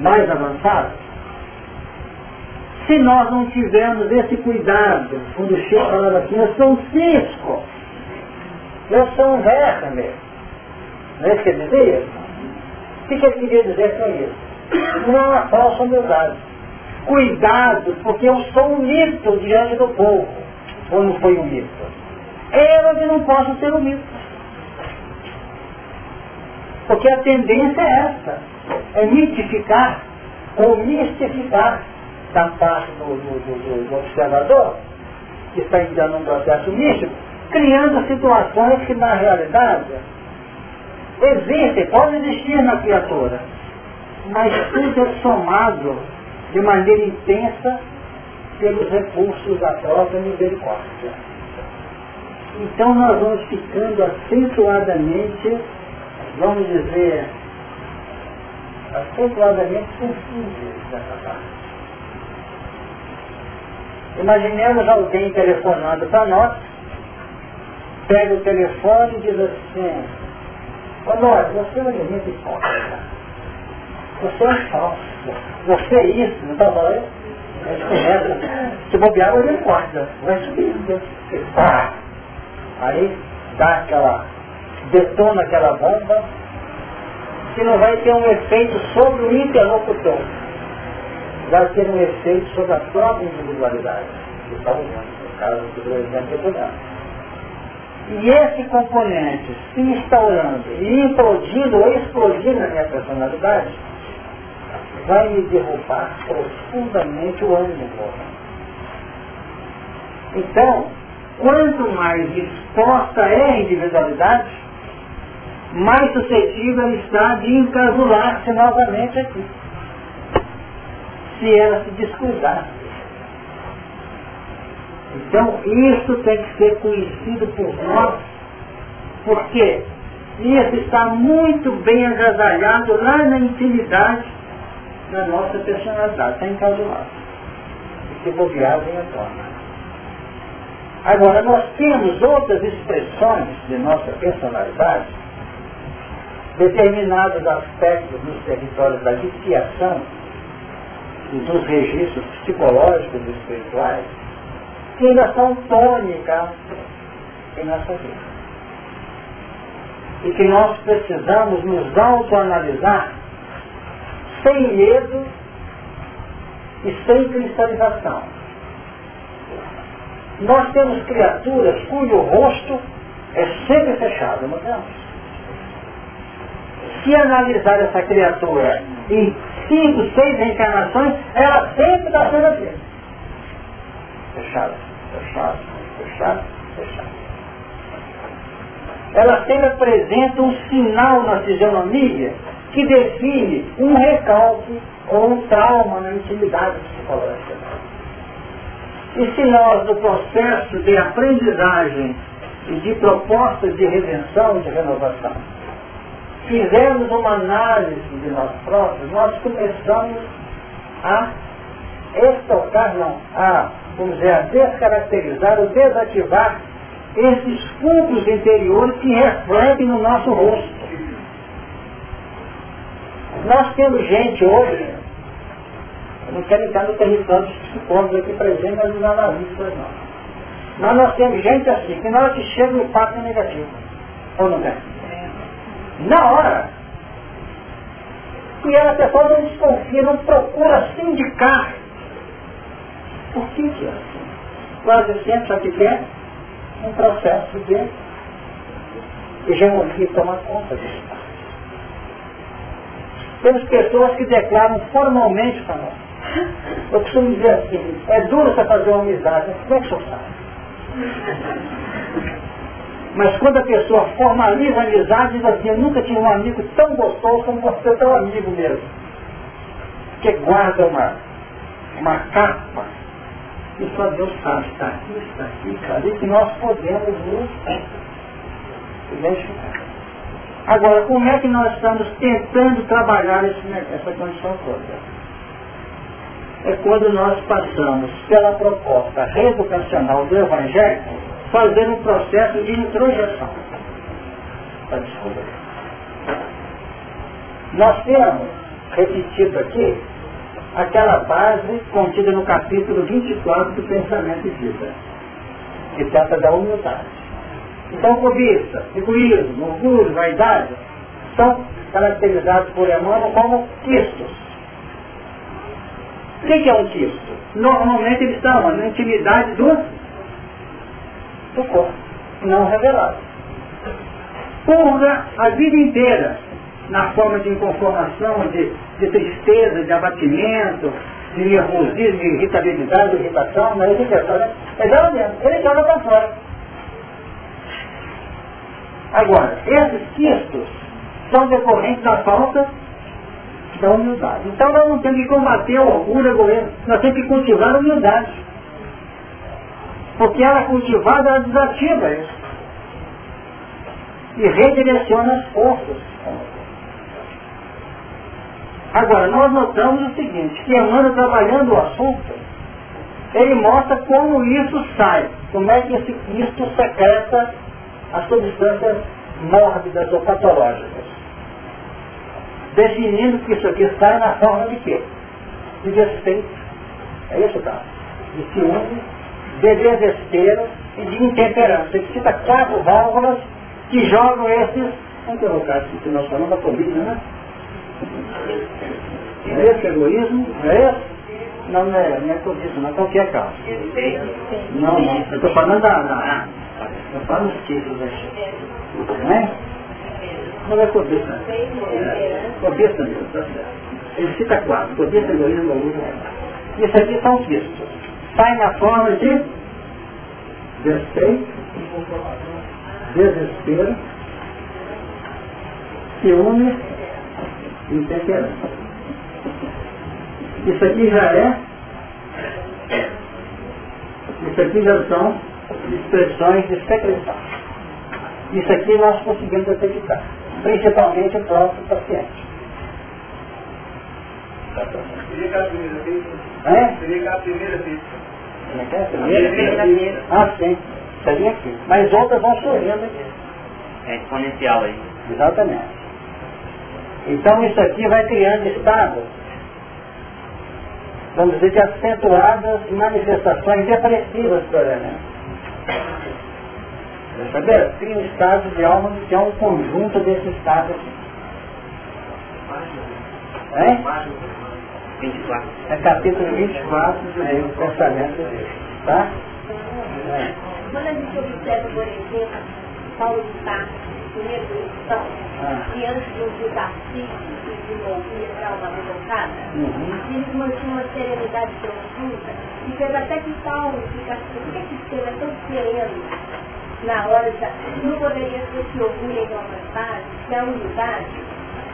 mais avançados, se nós não tivermos esse cuidado, quando o Chico falava assim, eu sou um cisco, eu sou um verme, não é isso que ele dizia? O que ele queria dizer com isso? Não é uma falsa humildade cuidado, porque eu sou um mito diante do povo. não foi um mito? Eu que não posso ser um mito. Porque a tendência é essa, é mitificar ou mistificar da parte do, do, do, do observador, que está entrando num processo místico, criando situações que na realidade existem, podem existir na criatura, mas tudo é somado de maneira intensa pelos recursos da própria misericórdia. Então nós vamos ficando acentuadamente, vamos dizer, acentuadamente sensíveis nessa parte. Imaginemos alguém telefonando para nós, pega o telefone e diz assim, nós, você é um elemento hipócrita. Você é falso. Você é isso, não está falando? Começa, se bobear, ele corta, vai subindo. Pá! Aí dá aquela, detona aquela bomba, que não vai ter um efeito sobre o interlocutor vai ter um efeito sobre a própria individualidade que está usando, no caso do exemplo que E esse componente se instaurando e implodindo ou explodindo na minha personalidade, vai me derrubar profundamente o ânimo. Então, quanto mais exposta é a individualidade, mais suscetível está de encasular-se novamente aqui se ela se descuidar. Então, isso tem que ser conhecido por nós, porque isso está muito bem agasalhado lá na intimidade da nossa personalidade, está encausulado. E se bobear, vem a tona. Agora, nós temos outras expressões de nossa personalidade, determinados aspectos nos territórios da viciação, e dos registros psicológicos e espirituais que ainda são tônicas em nossa vida. E que nós precisamos nos autoanalisar sem medo e sem cristalização. Nós temos criaturas cujo rosto é sempre fechado, não temos? Se analisar essa criatura em cinco, seis reencarnações, ela sempre está sendo assim. Fechado, fechado, fechado, fechado. Ela sempre apresenta um sinal na fisionomia que define um recalque ou um trauma na intimidade psicológica. E se nós, no processo de aprendizagem e de propostas de redenção e de renovação, fizermos uma análise de nós próprios, nós começamos a estocar, não, a, vamos dizer, a descaracterizar ou desativar esses fundos interiores que refletem no nosso rosto. Nós temos gente hoje, não quero entrar no território dos psicólogos aqui presentes, mas os analistas não. Mas nós temos gente assim, que na hora que chega o impacto é negativo. Ou não é? na hora. E a pessoa não desconfia, não procura se indicar. Por que que é assim? Quase sempre que é? Um processo de hegemonia toma conta disso. Temos pessoas que declaram formalmente para nós. Eu costumo dizer assim, é duro você fazer uma amizade, como é que o senhor sabe? Mas quando a pessoa formaliza a amizade, diz assim, eu nunca tive um amigo tão gostoso como você, tão amigo mesmo. Que guarda uma, uma capa. E só Deus sabe, está aqui, está aqui, cara, e que nós podemos nos identificar. Agora, como é que nós estamos tentando trabalhar esse, essa condição toda? É quando nós passamos pela proposta reeducacional do Evangelho fazer um processo de introjeção. Nós temos repetido aqui aquela base contida no capítulo 24 do Pensamento e Vida, que trata da humildade. Então, cobiça, egoísmo, orgulho, vaidade, são caracterizados por Emmanuel como quistos. O que é um quisto? Normalmente eles estão na intimidade do do corpo, não revelado. Purga a vida inteira na forma de inconformação, de, de tristeza, de abatimento, de nervosismo, de irritabilidade, de irritação, não é irritação, né? É mesmo, ele joga para fora. Agora, esses quistos são decorrentes da falta da humildade. Então nós não temos que combater o orgulho, egoísmo, nós temos que cultivar a humildade. Porque ela cultivada, ela desativa isso. E redireciona as forças. Agora, nós notamos o seguinte, que Emmanuel trabalhando o assunto, ele mostra como isso sai, como é que isso secreta as substâncias mórbidas ou patológicas. Definindo que isso aqui sai na forma de quê? De despeito. É isso, tá? De ciúme, de desespero e de intemperança. Ele cita quatro válvulas que jogam esses, vamos colocar aqui que nós falamos da comida, né? É esse egoísmo? É esse? Não, não é, não é cobiça, não é qualquer causa. Não, não, eu estou falando da, da eu falo os títulos aqui. Não é? Não é cobiça. Cobiça mesmo, tá certo. Ele cita quatro. Cobiça, egoísmo, orgulho. Isso aqui são os vistos. Sai na forma de despeito, desespero, ciúme e intemperança. Isso aqui já é, isso aqui já são expressões de secreção. Isso aqui nós conseguimos detectar, principalmente o próprio paciente. Seria a primeira vez? É? Seria a primeira vez. Ah, sim. Seria aqui. Mas outras vão surgindo aqui. É exponencial aí. Exatamente. Então isso aqui vai criando estados, vamos dizer, de acentuadas manifestações depressivas elemento. Percebe? Cria um estado de alma que é um conjunto desses estados. É? 24. É capítulo 24 do livro Pensamento de Deus. Tá? É. Quando a gente observa, por exemplo, Paulo de Tarso, primeiro lição, Ah. que antes de um desafio que desenvolvia para uma revoltada, Uhum. ele mantinha uma serenidade profunda e fez até que Paulo ficasse, por que que esteve tão sereno na hora de... Não poderia ser esse orgulho em nossas bases, que a humildade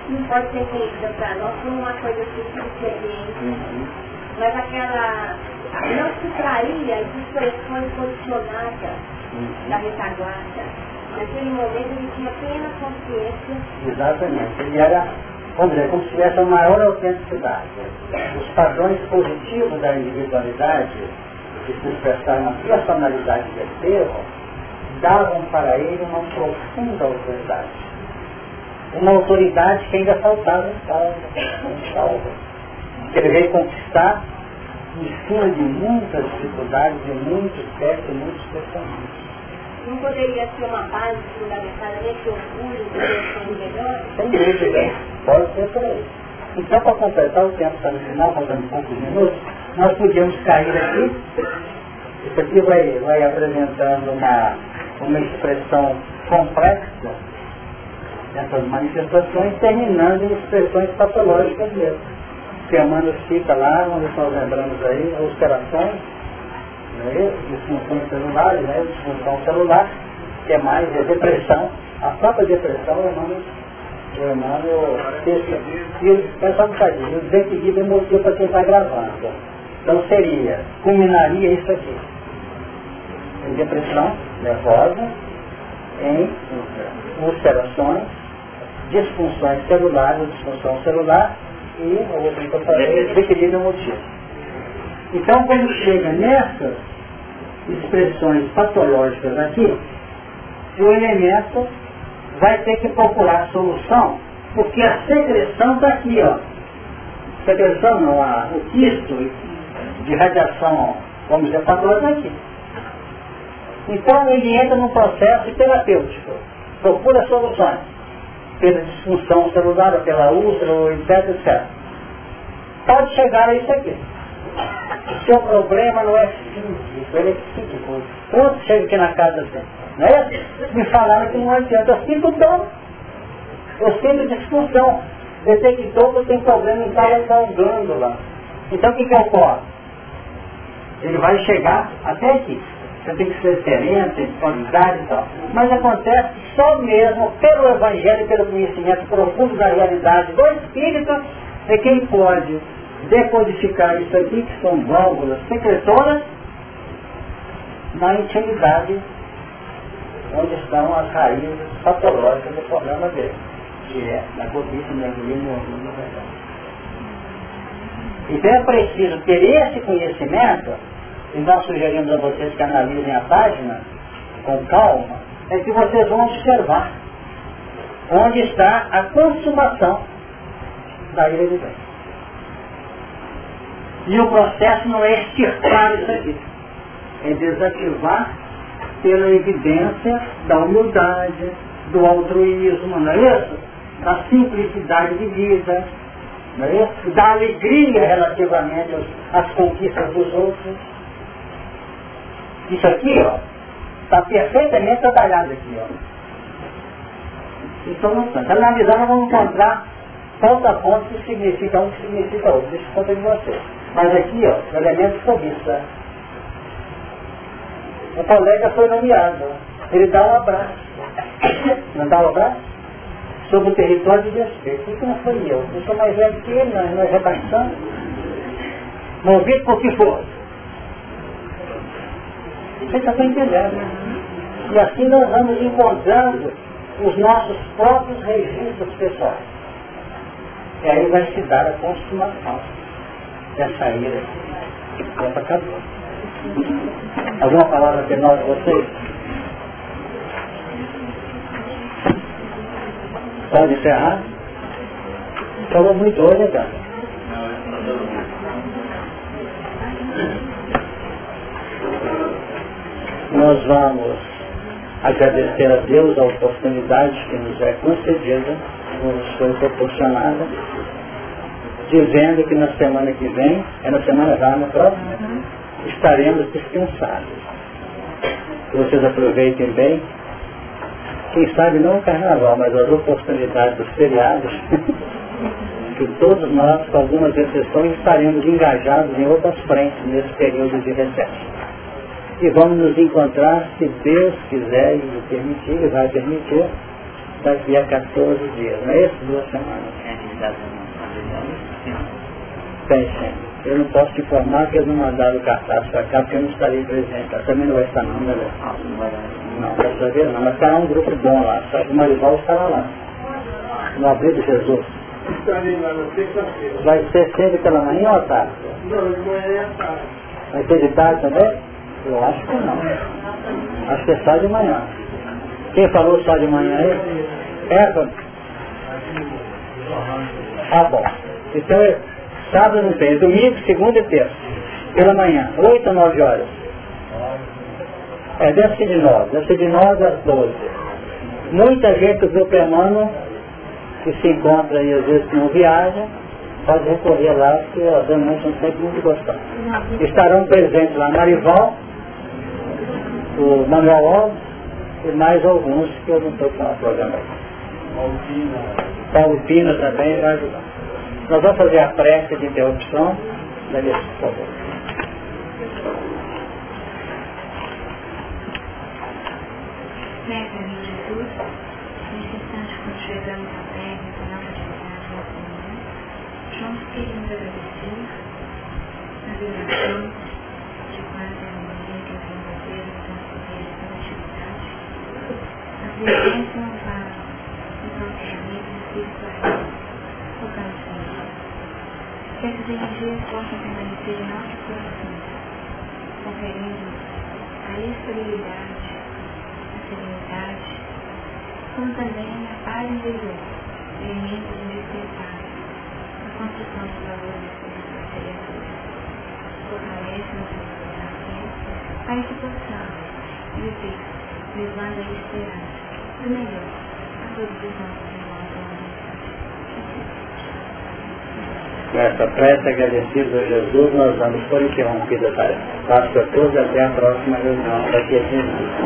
não pode ser entendida para nós como uma coisa assim subserviente, Uhum. mas aquela... não se traía as expressões condicionadas da retaguarda. Naquele momento ele tinha plena consciência Exatamente. Ele era, vamos dizer, como se tivesse uma maior autenticidade. Os padrões positivos da individualidade, que se expressaram na personalidade de Estevão, davam para ele uma profunda autoridade. Uma autoridade que ainda faltava Paulo. Que ele veio conquistar em cima de muitas dificuldades, de muitos testes, muitos questionamentos. não poderia ser uma base fundamentada nesse orgulho de ser melhor. Sem dúvida, pode ser por aí. Então, para completar o tempo está no final, faltando poucos minutos, nós podíamos cair aqui. Isso aqui vai, vai apresentando uma, uma expressão complexa dessas manifestações, terminando em expressões patológicas mesmo. Que a Amanda cita lá, se nós lembramos aí, ulcerações, né, disfunções celulares, né, disfunção celular, que é mais a depressão, a própria depressão, o Emmanuel, o Emmanuel. E ele pensa um bocadinho, o desequilíbrio emotivo para quem está gravando. Então seria, culminaria isso aqui. Em depressão nervosa, em ulcerações, disfunções celulares, disfunção celular e, o outro que eu falei, desequilíbrio emotivo. Então, quando chega nessas expressões patológicas aqui, o elemento vai ter que procurar solução, porque a secreção está aqui, ó. Secreção não, a, o quisto de radiação, vamos dizer, patológica está aqui. Então ele entra num processo terapêutico, procura soluções, pela disfunção celular, ou pela úlcera, etc, etc. Pode chegar a isso aqui. seu problema não é físico, ele é psíquico. Quando chega aqui na casa dele, não é? Me falaram que não adianta, eu sinto dor. Eu sinto disfunção. Detectou que tem problema em tal glândula. Então o que, que ocorre? Ele vai chegar até aqui. Você tem que ser sereno, tem qualidade e tal. Mas acontece só mesmo pelo Evangelho, pelo conhecimento profundo da realidade do Espírito, é quem pode decodificar isso aqui, que são válvulas secretoras, na intimidade onde estão as raízes patológicas do problema dele, que é na cobiça, no orgulho no orgulho, verdade. Então é preciso ter esse conhecimento, e nós sugerimos a vocês que analisem a página com calma, é que vocês vão observar onde está a consumação da heredidade. E o processo não é extirpar isso aqui, é desativar pela evidência da humildade, do altruísmo, não é isso? Da simplicidade de vida, não é isso? Da alegria relativamente às conquistas dos outros. Isso aqui, ó, está perfeitamente trabalhado aqui, ó. Então, nós vamos encontrar ponto a ponto que significa um que significa outro. Deixa eu contar de vocês. Mas aqui, ó, elemento cobiça. O colega foi nomeado. Ele dá um abraço. Não dá um abraço? Sobre o território de respeito. Isso não foi eu. Eu sou mais velho que ele, nós, nós rebaixamos. Movido por que for. Você está entendendo. E assim nós vamos encontrando os nossos próprios registros pessoais. E aí vai se dar a consumação dessa ira. Pronto, acabou. Alguma palavra de vocês? Pode encerrar? Falou muito hoje, cara. Nós vamos agradecer a Deus a oportunidade que nos é concedida, nos foi proporcionada, dizendo que na semana que vem, é na semana já, na próxima, estaremos descansados. Que vocês aproveitem bem, quem sabe não o carnaval, mas as oportunidades dos feriados, que todos nós, com algumas exceções, estaremos engajados em outras frentes nesse período de recesso. E vamos nos encontrar, se Deus quiser e permitir, Ele vai permitir, daqui a 14 dias, não é isso? Duas semanas. Tem sim. Eu não posso te informar que eles não mandaram o cartaz para cá porque eu não estarei presente. Eu também não vai estar não, né? Não, dessa vez não. Mas estará um grupo bom lá. Só que o Marival estará lá. No abril de Jesus. Vai ser sempre pela manhã ou à tarde? Não, de manhã é tarde. Vai ser de tarde também? Eu acho que não. Acho que é só de manhã. Quem falou só de manhã aí? É, Ah, bom. Então, é sábado não tem. É domingo, segunda e terça. Pela manhã. Oito ou nove horas? É, deve ser de nove. Deve ser de nove às doze. Muita gente do Emmanuel que se encontra aí às vezes que não viaja, pode recorrer lá, porque as reuniões são sempre muito gostosas. Estarão presentes lá Marival, o Manuel Alves e mais alguns que eu não estou com o programa. Paulo Pina também vai ajudar. Nós vamos fazer a prece de interrupção. Dali, por favor. Meu Jesus, nesse instante quando chegamos à terra, com nossa atividade nessa manhã, nós queremos agradecer a vibração Que essas energias possam permanecer em nossos corações, conferindo a estabilidade a serenidade, como também a paz interior, elementos indispensáveis à construção dos valores espirituais criaturas. Fortalece-nos para que possamos viver levando a esperança Com essa prece agradecidos a Jesus, nós damos por interrompida a tarefa. Passo a todos até a próxima reunião daqui a 15 dias.